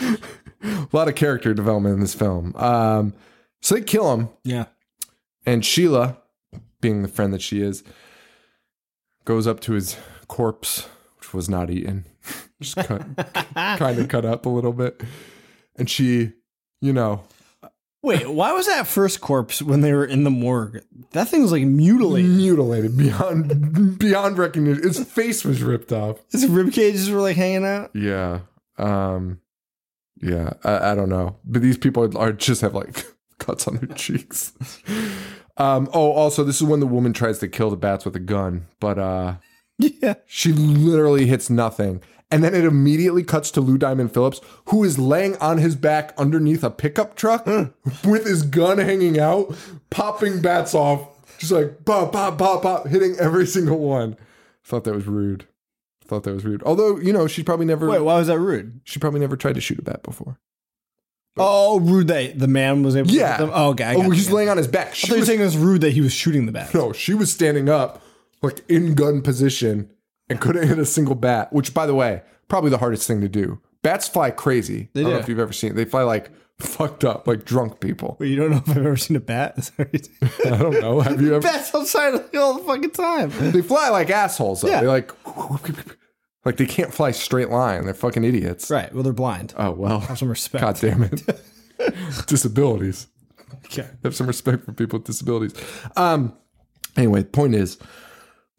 a lot of character development in this film. Um, so they kill him. Yeah. And Sheila, being the friend that she is, goes up to his corpse, which was not eaten, <laughs> just cut, <laughs> kind of cut up a little bit. And she, you know, Wait, why was that first corpse when they were in the morgue? That thing was like mutilated. mutilated beyond <laughs> beyond recognition. His face was ripped off. His rib cages were like hanging out. Yeah. Um. Yeah. I, I don't know, but these people are just have like cuts on their cheeks. Um. Oh, also, this is when the woman tries to kill the bats with a gun, but uh. <laughs> Yeah. She literally hits nothing. And then it immediately cuts to Lou Diamond Phillips, who is laying on his back underneath a pickup truck with his gun hanging out, popping bats off, just like pop, pop, pop, pop, hitting every single one. Thought that was rude. Thought that was rude. Although, you know, she probably never Wait, why was that rude? she probably never tried to shoot a bat before. Oh, rude that the man was able Yeah. to? Oh, okay. I oh, he's you. laying on his back. I She thought you were saying it was rude that he was shooting the bat. no, she was standing up, like in gun position, and couldn't hit a single bat. Which, by the way, probably the hardest thing to do. Bats fly crazy. I don't know if you've ever seen it. They fly like fucked up, like drunk people. Wait, you don't know if I've ever seen a bat? Is that what you're saying? I don't know. Have you <laughs> ever? Bats outside all the fucking time. They fly like assholes. Though. Yeah. They like, <laughs> like they can't fly straight line. They're fucking idiots. Right. Well, they're blind. Oh well. Have some respect. God damn it. <laughs> Disabilities. Okay. Have some respect for people with disabilities. Um. Anyway, point is,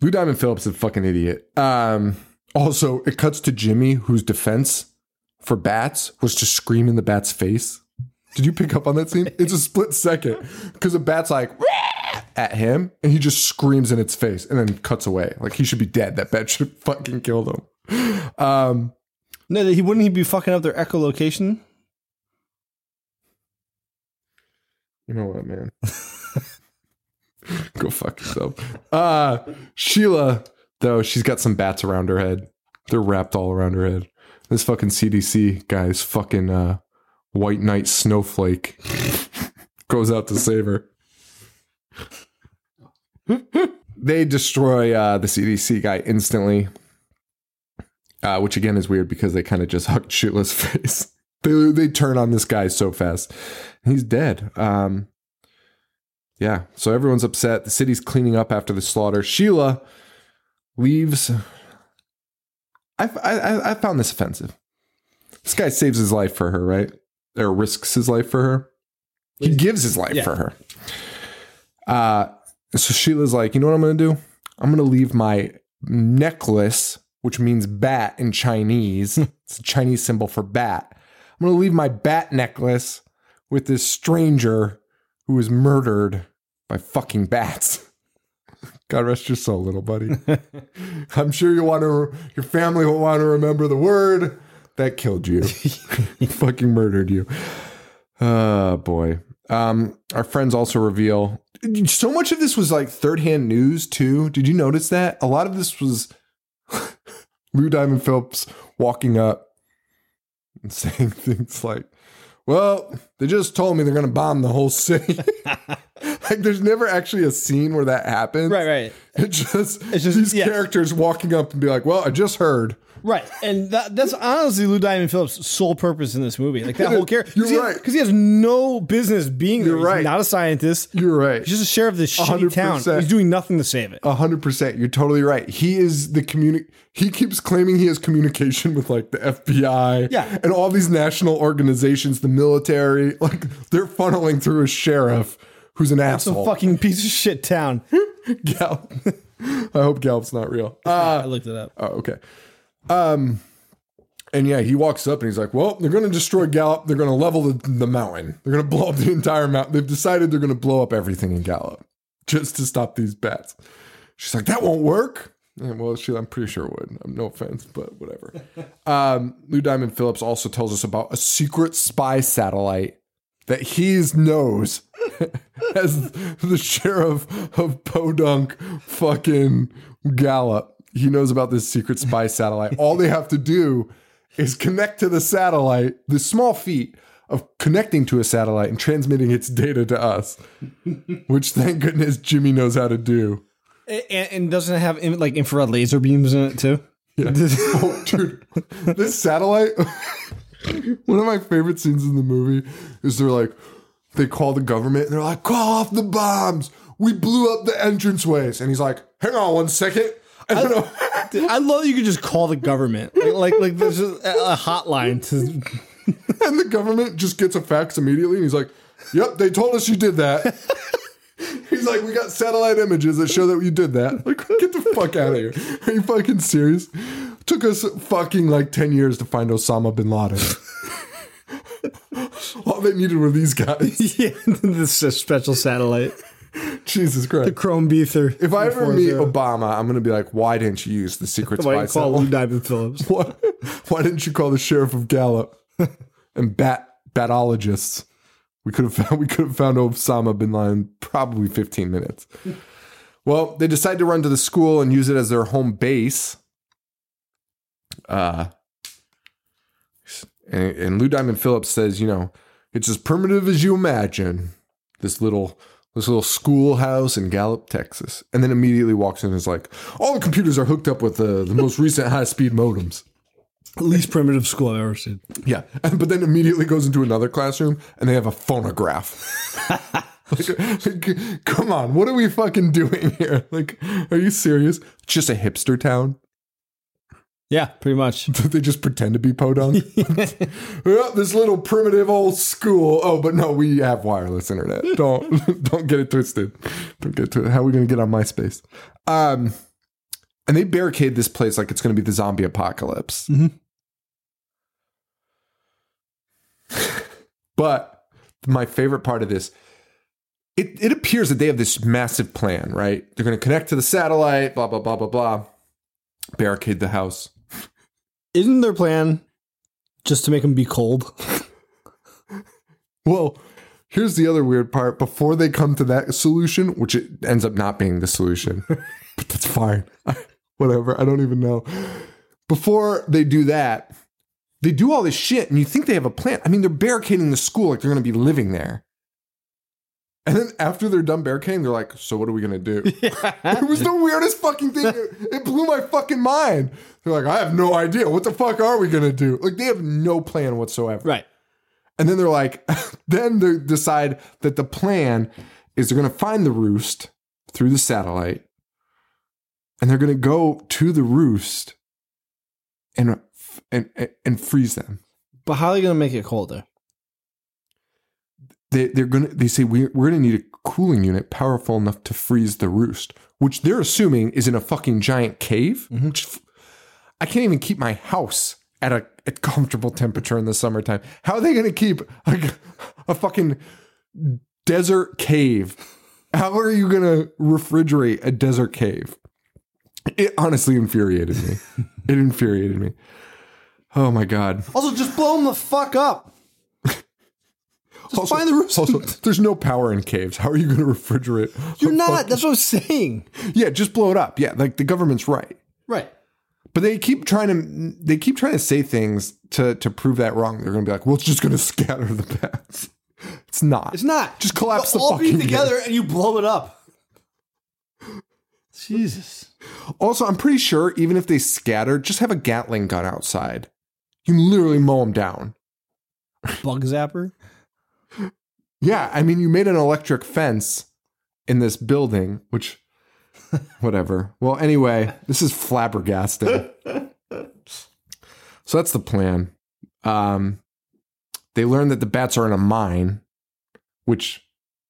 Lou Diamond Phillips is a fucking idiot. Um. Also, it cuts to Jimmy, whose defense for bats was to scream in the bat's face. Did you pick up on that scene? It's a split second because the bat's like at him, and he just screams in its face, and then cuts away. Like he should be dead. That bat should fucking killed him. Um. No, he wouldn't he be fucking up their echolocation? You know what, man? <laughs> Go fuck yourself. Uh Sheila, though, she's got some bats around her head. They're wrapped all around her head. This fucking CDC guy's fucking uh white knight snowflake <laughs> goes out to save her. <laughs> they destroy uh, the CDC guy instantly, uh, which again is weird because they kind of just <laughs> hucked Sheila's face. <laughs> they, they turn on this guy so fast. He's dead. Um, yeah, so everyone's upset. The city's cleaning up after the slaughter. Sheila leaves. I, I, I found this offensive. This guy saves his life for her, right? Or risks his life for her. He gives his life Yeah. for her. Uh, so Sheila's like, you know what I'm going to do? I'm going to leave my necklace, which means bat in Chinese. <laughs> it's a Chinese symbol for bat. I'm going to leave my bat necklace with this stranger who was murdered by fucking bats. <laughs> God rest your soul, little buddy. <laughs> I'm sure you want to, your family will want to remember the word that killed you, He fucking murdered you. Oh boy. Um, our friends also reveal so much of this was like third hand news too. Did you notice that? A lot of this was Lou Diamond Phillips walking up and <laughs> saying things like, Well, they just told me they're gonna bomb the whole city. <laughs> <laughs> like there's never actually a scene where that happens. Right, right. It just, It's just- these characters walking up and be like, Well, I just heard. Right, and that, that's honestly Lou Diamond Phillips' sole purpose in this movie. Like that whole character, You're right. because he has no business being there. You're He's right. not a scientist. You're right. He's just a sheriff of this shitty town. 100%. He's doing nothing to save it. A hundred percent. You're totally right. He is the communi- He keeps claiming he has communication with like the FBI, Yeah. and all these national organizations, the military. Like they're funneling through a sheriff who's an It's a fucking piece of shit town. <laughs> Gallup. <laughs> I hope Gallup's not real. <laughs> Uh, I looked it up. oh, okay. Um, and yeah, he walks up and he's like, "Well, they're going to destroy Gallup. They're going to level the, the mountain. They're going <laughs> to blow up the entire mountain. They've decided they're going to blow up everything in Gallup just to stop these bats." She's like, "That won't work." Yeah, well, she, I'm pretty sure it would. No offense, but whatever. <laughs> um, Lou Diamond Phillips also tells us about a secret spy satellite that he knows <laughs> as the sheriff of Podunk fucking Gallup. He knows about this secret spy <laughs> satellite. All they have to do is connect to the satellite, the small feat of connecting to a satellite and transmitting its data to us, <laughs> which thank goodness Jimmy knows how to do. And, and doesn't it have like infrared laser beams in it too? Yeah. <laughs> oh, dude, this satellite. one of my favorite scenes in the movie is they're like, they call the government and they're like, call off the bombs. We blew up the entranceways. And he's like, hang on one second. I don't know. I love that you could just call the government. Like like, like there's a, a hotline to <laughs> and the government just gets a fax immediately. And he's like, yep, they told us you did that. <laughs> He's like, we got satellite images that show that you did that. Like, get the fuck out of here. Are you fucking serious? Took us fucking like 10 years to find Osama bin Laden. <laughs> All they needed were these guys. yeah, this is a special satellite. <laughs> Jesus Christ. The Chrome Beether. If I ever meet Obama, I'm going to be like, why didn't you use the secret <laughs> why spy you call Lou? Diamond Phillips? <laughs> Why, why didn't you call the sheriff of Gallup and bat batologists? We could have found we could have found Osama bin Laden probably 15 minutes. Well, they decide to run to the school and use it as their home base. Uh, and, and Lou Diamond Phillips says, you know, it's as primitive as you imagine. This little this little schoolhouse in Gallup, Texas, and then immediately walks in and is like, all the computers are hooked up with the, the most recent high speed modems. Least primitive school I've ever seen. Yeah, but then immediately goes into another classroom and they have a phonograph. <laughs> like, like, come on, what are we fucking doing here? Like, are you serious? It's just a hipster town. Yeah, pretty much. <laughs> they just pretend to be podunk. <laughs> well, this little primitive old school. Oh, but no, we have wireless internet. <laughs> Don't don't get it twisted. Don't get to it. How are we going to get on MySpace? Um, and they barricade this place like it's going to be the zombie apocalypse. but my favorite part of this, it, it appears that they have this massive plan, right? They're going to connect to the satellite, blah, blah, blah, blah, blah, barricade the house. Isn't their plan just to make them be cold? <laughs> Well, here's the other weird part. Before they come to that solution, which it ends up not being the solution, <laughs> but that's fine. <laughs> Whatever. I don't even know. Before they do that, they do all this shit, and you think they have a plan. I mean, they're barricading the school like they're going to be living there. And then after they're done barricading, they're like, "So what are we gonna do?" <laughs> it was the weirdest fucking thing. It, blew my fucking mind. They're like, "I have no idea. What the fuck are we gonna do?" Like they have no plan whatsoever. Right. And then they're like, <laughs> then they decide that the plan is they're gonna find the roost through the satellite, and they're gonna go to the roost and and and freeze them. But how are they going to make it colder? They, they're gonna they say we're, we're gonna need a cooling unit powerful enough to freeze the roost which they're assuming is in a fucking giant cave mm-hmm. which f- i can't even keep my house at a, a comfortable temperature in the summertime. How are they gonna keep a, a fucking desert cave? How are you gonna refrigerate a desert cave? It honestly infuriated me. <laughs> It infuriated me. Oh my god. Also, just blow them the fuck up. Just also, find the roost. also, there's no power in caves. How are you going to refrigerate? You're not. fucking- That's what I'm saying. Yeah, just blow it up. Yeah, like the government's right. Right. But they keep trying to they keep trying to say things to to prove that wrong. They're going to be like, "Well, it's just going <laughs> to scatter the bats." It's not. It's not. Just collapse They'll the all fucking together and you blow it up. Jesus. Also, I'm pretty sure even if they scatter, just have a Gatling gun outside. You can literally mow them down. Bug zapper. Yeah, I mean, you made an electric fence in this building, which, <laughs> whatever. Well, anyway, this is flabbergasting. <laughs> so that's the plan. Um, they learn that the bats are in a mine, which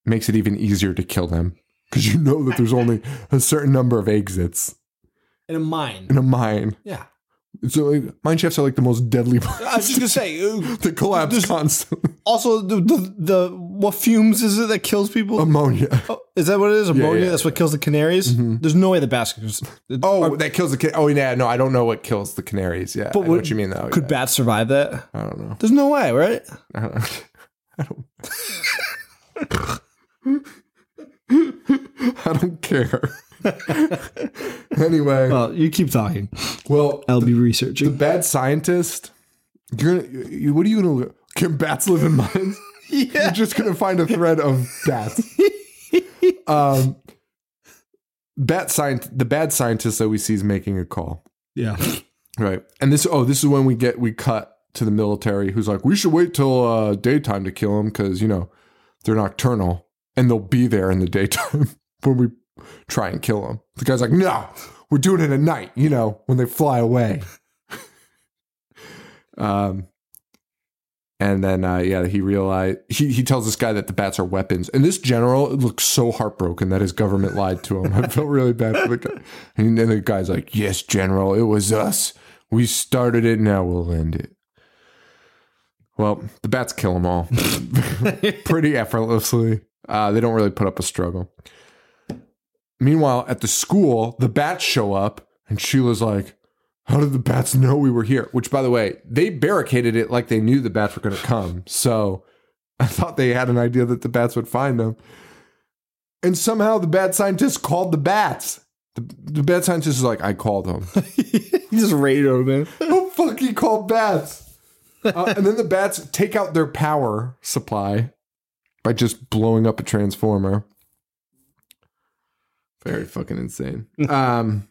makes it even easier to kill them because you know that there's only a certain number of exits In a mine. in a mine. Yeah. So like, mine shafts are like the most deadly I was just gonna say. <laughs> they collapse constantly. <laughs> Also, the, the the what fumes is it that kills people? Ammonia. Oh, is that what it is? Ammonia. yeah. That's what kills the canaries. Mm-hmm. There's no way the could. <laughs> Oh, that kills the can- oh yeah no I don't know what kills the canaries yeah but would- what you mean though could yeah. bats survive that? I don't know There's no way, right? I don't I don't I don't care <laughs> anyway Well, you keep talking. well I'll be researching. the bad scientist you're gonna you, what are you gonna can bats live in mines <laughs> you're just gonna find a thread of bats <laughs> um bat scient the bad scientist that we see is making a call Yeah. Right. And this oh, this is when we get we cut to the military who's like, we should wait till uh daytime to kill them because, you know, they're nocturnal and they'll be there in the daytime when we try and kill them. The guy's like, no, we're doing it at night, you know, when they fly away. <laughs> um and then uh yeah, he realized he, he tells this guy that the bats are weapons. And this general looks so heartbroken that his government lied to him. I felt really bad for the guy. And then the guy's like, Yes, General, it was us. We started it, now we'll end it. Well, the bats kill them all <laughs> pretty effortlessly. Uh, they don't really put up a struggle. Meanwhile, at the school, the bats show up, and Sheila's like, How did the bats know we were here? Which, by the way, they barricaded it like they knew the bats were going to come. So <laughs> I thought they had an idea that the bats would find them. And somehow the bad scientist called the bats. The, the bad scientist is like, I called them. <laughs> he just radioed man. <laughs> oh, fuck, he called bats. Uh, and then the bats take out their power supply by just blowing up a transformer. Very fucking insane. <laughs> Um,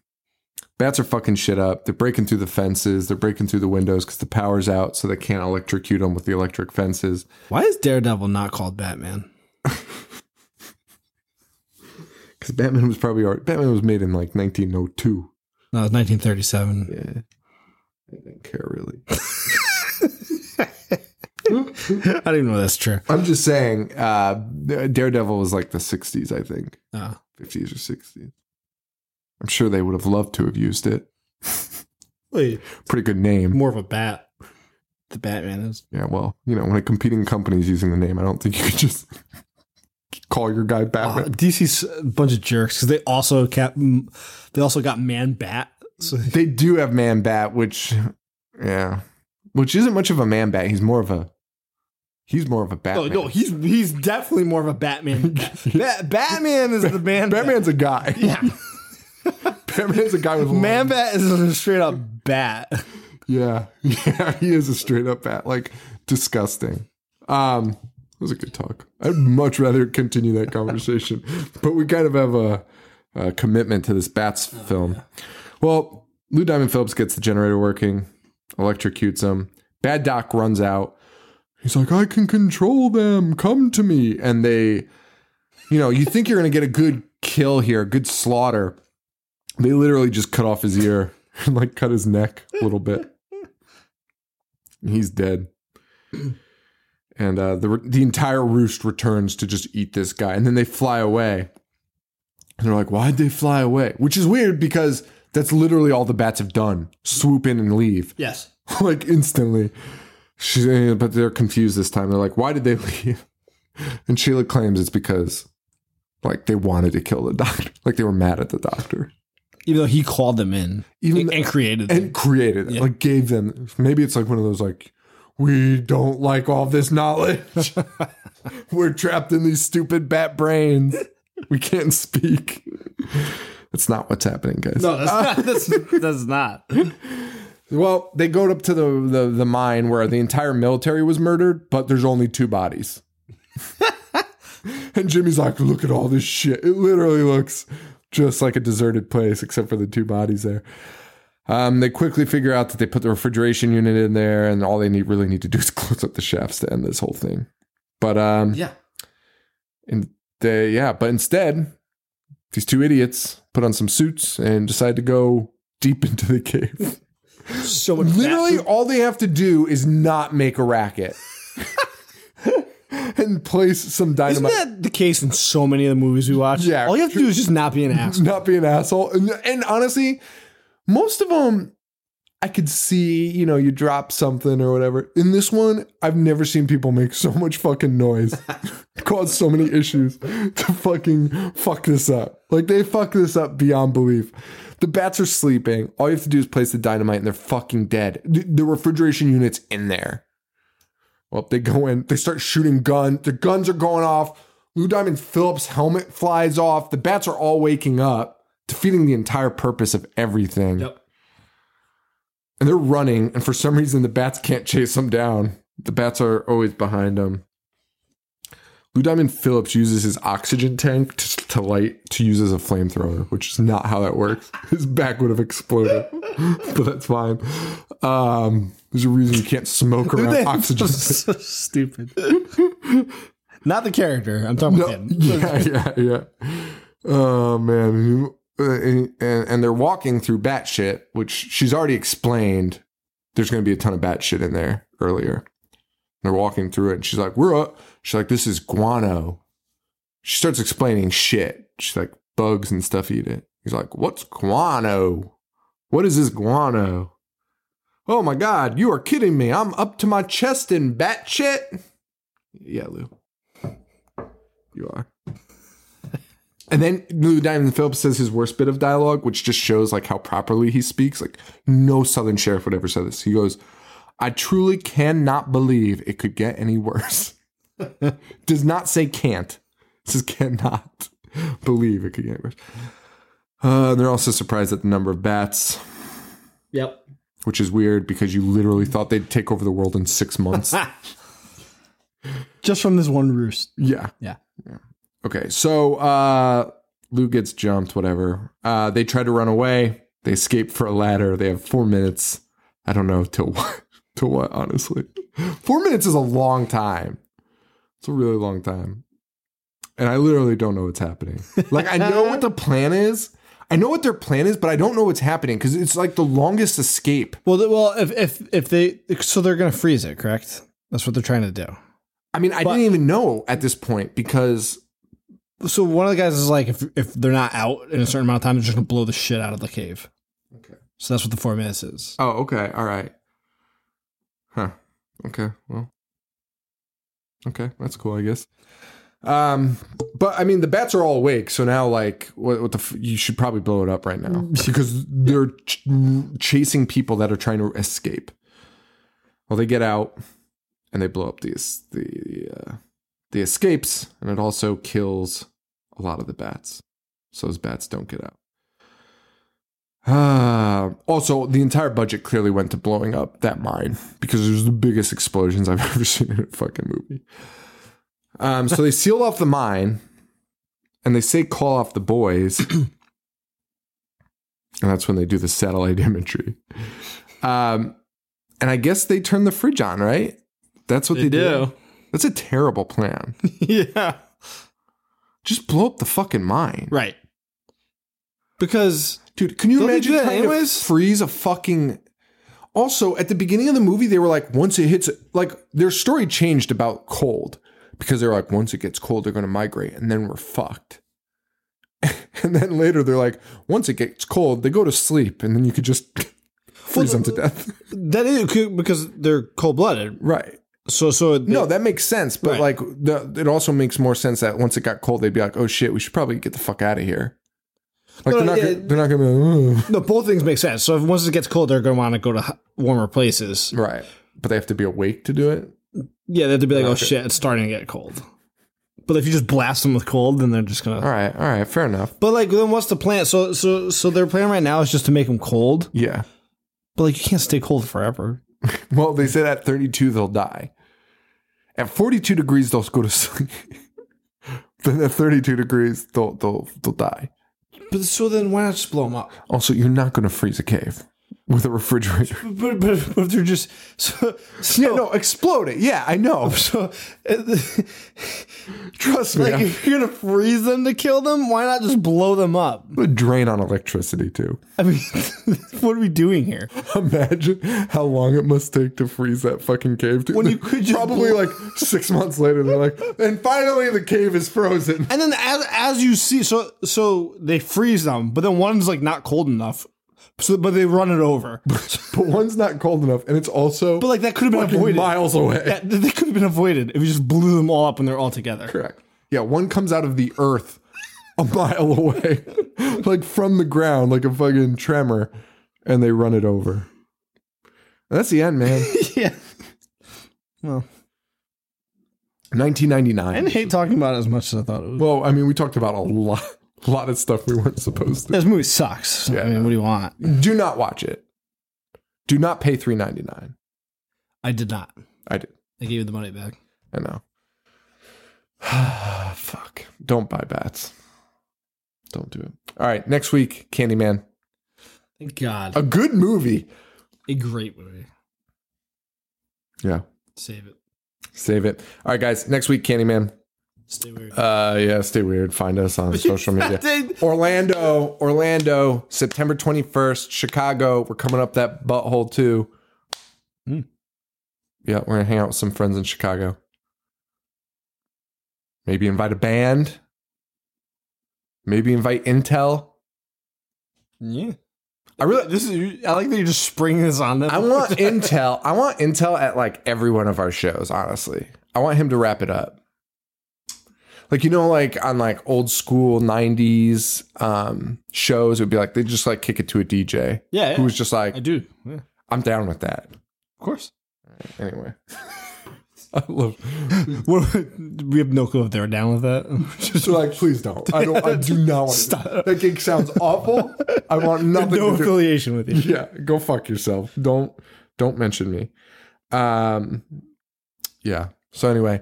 bats are fucking shit up. They're breaking through the fences. They're breaking through the windows because the power's out, so they can't electrocute them with the electric fences. Why is Daredevil not called Batman? <laughs> Because Batman was probably already, Batman was made in like 1902. No, it's 1937. Yeah, I didn't care really. <laughs> I don't even know that's true. I'm just saying, uh, Daredevil was like the 60s, I think. Oh. 50s or 60s. I'm sure they would have loved to have used it. Wait, Pretty good name. more of a bat. The Batman is. Yeah, well, you know, when a competing company is using the name, I don't think you could just <laughs> call your guy Uh, Batman. DC's a bunch of jerks because they also kept. They also got Man Bat. So they do have Man Bat, which, yeah, which isn't much of a Man Bat. He's more of a, he's more of a Oh Batman. no, he's he's definitely more of a Batman. <laughs> Bat, Batman is the man. Batman's a guy. Yeah, <laughs> Batman's a guy with Man Bat is a straight up bat. Yeah, <laughs> yeah, he is a straight up bat, like disgusting. Um, It was a good talk. I'd much rather continue that conversation, but we kind of have a, a commitment to this Bats film. Well, Lou Diamond Phillips gets the generator working, electrocutes him. Bad Doc runs out. He's like, I can control them. Come to me. And they, you know, you think you're going to get a good kill here, good slaughter. They literally just cut off his ear <laughs> and like cut his neck a little bit. He's dead. And uh, the the entire roost returns to just eat this guy, and then they fly away. And they're like, "Why'd they fly away?" Which is weird because that's literally all the bats have done: swoop in and leave, Yes. <laughs> like instantly. She's, eh, but they're confused this time. They're like, "Why did they leave?" <laughs> And Sheila claims it's because, like, they wanted to kill the doctor, <laughs> like they were mad at the doctor, Even though he called them in Even and, the- and created them. and created it, like gave them. Maybe it's like one of those like. We don't like all this knowledge. <laughs> We're trapped in these stupid bat brains. We can't speak. That's not what's happening, guys. no, that's not. That's, that's not. Well, they go up to the, the the mine where the entire military was murdered, but there's only two bodies. <laughs> and Jimmy's like, "Look at all this shit. It literally looks just like a deserted place, except for the two bodies there." Um, they quickly figure out that they put the refrigeration unit in there, and all they need really need to do is <laughs> close up the shafts to end this whole thing. But um, Yeah. and they yeah, but instead, these two idiots put on some suits and decide to go deep <laughs> into the cave. So much Literally, all they have to do is not make a racket <laughs> and place some dynamite. Isn't that the case in so many of the movies we watch? Yeah. All you have to do is just not be an <laughs> ass. not be an asshole. And, and honestly, most of them, I could see, you know, you drop something or whatever. In this one, I've never seen people make so much fucking noise, <laughs> cause so many issues to fucking fuck this up. Like they fuck this up beyond belief. The bats are sleeping. All you have to do is place the dynamite and they're fucking dead. The, refrigeration unit's in there. Well, they go in, they start shooting guns. The guns are going off. Lou Diamond Phillips' helmet flies off. The bats are all waking up, defeating the entire purpose of everything. Yep. And they're running, and for some reason, the bats can't chase them down. The bats are always behind them. Lou Diamond Phillips uses his oxygen tank to, to light to use as a flamethrower, which is not how that works. <laughs> His back would have exploded, <laughs> but that's fine. Um, there's a reason you can't smoke <laughs> around oxygen. so stupid. Not the character. I'm talking about him. yeah, yeah, yeah. Oh man, Uh, and, and they're walking through bat shit, which she's already explained. There's going to be a ton of bat shit in there earlier. They're walking through it, and she's like, "We're up." She's like, "This is guano." She starts explaining shit. She's like, "Bugs and stuff eat it." He's like, "What's guano? What is this guano?" Oh my god, you are kidding me! I'm up to my chest in bat shit. Yeah, Lou. You are. <laughs> And then Lou Diamond Phillips says his worst bit of dialogue, which just shows like how properly he speaks. Like no Southern sheriff would ever say this. He goes, "I truly cannot believe it could get any worse." <laughs> <laughs> Does not say can't. It says cannot <laughs> believe it could get worse. Uh, they're also surprised at the number of bats, Yep. which is weird because you literally thought they'd take over the world in six months. <laughs> Just from this one roost. yeah. Yeah. yeah. Okay, so uh Lou gets jumped, whatever. Uh they try to run away. They escape for a ladder. They have four minutes. I don't know till what till what, honestly. Four minutes is a long time. It's a really long time. And I literally don't know what's happening. Like I know what the <laughs> plan is. I know what their plan is, but I don't know what's happening because it's like the longest escape. Well, well, if if if they so they're gonna freeze it, correct? That's what they're trying to do. I mean, I didn't even know at this point because So one of the guys is like, if if they're not out in a certain amount of time, they're just gonna blow the shit out of the cave. Okay. So that's what the four minutes is. Oh, okay. All right. Huh. Okay. Well. Okay, that's cool, I guess. Um, but I mean, the bats are all awake, so now, like, what, what the? F- you should probably blow it up right now <laughs> because they're ch- chasing people that are trying to escape. Well, they get out and they blow up the the uh, the escapes, and it also kills a lot of the bats, so those bats don't get out. Uh, <sighs> also, the entire budget clearly went to blowing up that mine because it was the biggest explosions I've <laughs> ever seen in a fucking movie. Um, so they <laughs> seal off the mine, and they say call off the boys, <clears throat> and that's when they do the satellite imagery. Um, and I guess they turn the fridge on, right? That's what they, do. That's a terrible plan. <laughs> yeah. Just blow up the fucking mine. Right. Because Dude, can you Don't they imagine that trying anyways? to freeze a fucking also at the beginning of the movie they were like once it hits like their story changed about cold because they're like once it gets cold they're going to migrate and then we're fucked <laughs> and then later they're like once it gets cold they go to sleep and then you could just <laughs> freeze them to death that is because they're cold blooded. right So so no that makes sense but Right. like the, it also makes more sense that once it got cold they'd be like oh shit we should probably get the fuck out of here like No, they're not gonna, they're not gonna be like, no, both things make sense. So if once it gets cold, they're going to want to go to warmer places. right but they have to be awake to do it Yeah, they have to be like, oh Okay. shit, it's starting to get cold. But if you just blast them with cold, then they're just gonna. all right all right fair enough But like, then what's the plan? So so so their plan right now is just to make them cold. yeah But like, you can't stay cold forever. <laughs> Well, they said at 32 they'll die. At 42 degrees they'll go to <laughs> sleep. then at 32 degrees they'll they'll they'll die. But so then why not just blow them up? Also, you're not going to freeze a cave with a refrigerator. <laughs> But but, but they're just so, so Yeah, no, explode it. Yeah, I know. <laughs> So, uh, <laughs> Trust me. like, if you're gonna freeze them to kill them, why not just blow them up? a drain on electricity too. I mean, what are we doing here? Imagine how long it must take to freeze that fucking cave. Dude. When you could just probably blow- like six months later, they're like, and finally the cave is frozen. And then as as you see, so so they freeze them, but then one's like not cold enough, so but they run it over. <laughs> But one's not cold enough, and it's also But like that could have been avoided. miles away. That, they could have been avoided if you just blew them all up and they're all together. Correct. Yeah, one comes out of the earth a <laughs> mile away, <laughs> like from the ground, like a fucking tremor, and they run it over. And that's the end, man. yeah. Well, I 1999. didn't hate talking about it as much as I thought it was. Well, I mean, we talked about a lot, <laughs> a lot of stuff we weren't supposed to. This movie sucks. Yeah. I mean, what do you want? Do not watch it. Do not pay 3.99. I did not. I did. I gave you the money back. I know. <sighs> Fuck. Don't buy bats. Don't do it. All right, next week, Candyman. Thank God. A good movie. A great movie. Yeah. Save it. Save it. All right, guys. Next week, Candyman. Stay weird. Uh, yeah, stay weird. Find us on <laughs> social media. <laughs> Orlando, Orlando, September 21st, Chicago. We're coming up that butthole too. Hmm. Yeah, we're gonna hang out with some friends in Chicago. Maybe invite a band. Maybe invite Intel. yeah. I really, This is. I like that you're just springing this on them. I want <laughs> Intel. I want Intel at like every one of our shows. Honestly, I want him to wrap it up. Like you know, like on like old school '90s um, shows, it would be like they just like kick it to a DJ. Yeah, yeah. who was just like, I do. Yeah. I'm down with that. Of course. Anyway, <laughs> I love. We have no clue if they're down with that. <laughs> Just like, please don't. I don't. I do not want to. Stop. That gig sounds awful. I want <laughs> nothing no to do. affiliation with you. yeah go fuck yourself don't don't mention me um yeah so anyway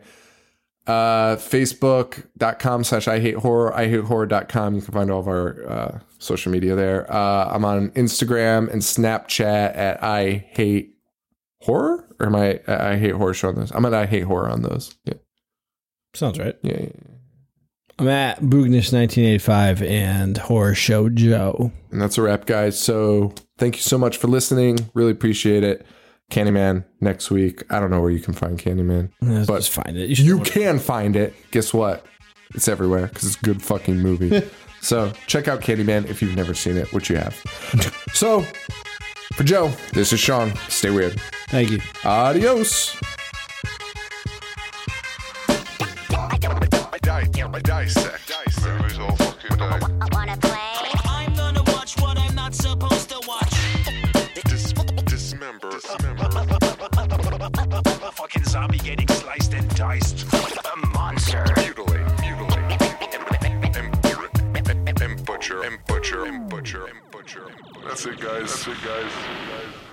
uh facebook.com slash i hate horror i hate horror.com you can find all of our uh social media there. Uh i'm on instagram and snapchat at i hate horror? Or am i i hate horror show on those? I'm at i hate horror on those. Yeah. Sounds right. yeah, yeah. I'm at Boognish1985 and Horror Show Joe. and that's a wrap guys. So thank you so much for listening. Really appreciate it candyman next week i don't know where you can find candyman Let's But just find it. should You know it. can find it. Guess what? It's everywhere because it's a good fucking movie. so check out Candyman if you've never seen it, which you have. so for Joe, this is Sean. Stay weird. Thank you. Adios. dissect, dissect. Fucking zombie getting sliced and diced. A monster. mutilate, mutilate, and, and, and butcher, and butcher, and butcher, and butcher. That's it, guys. That's it, guys.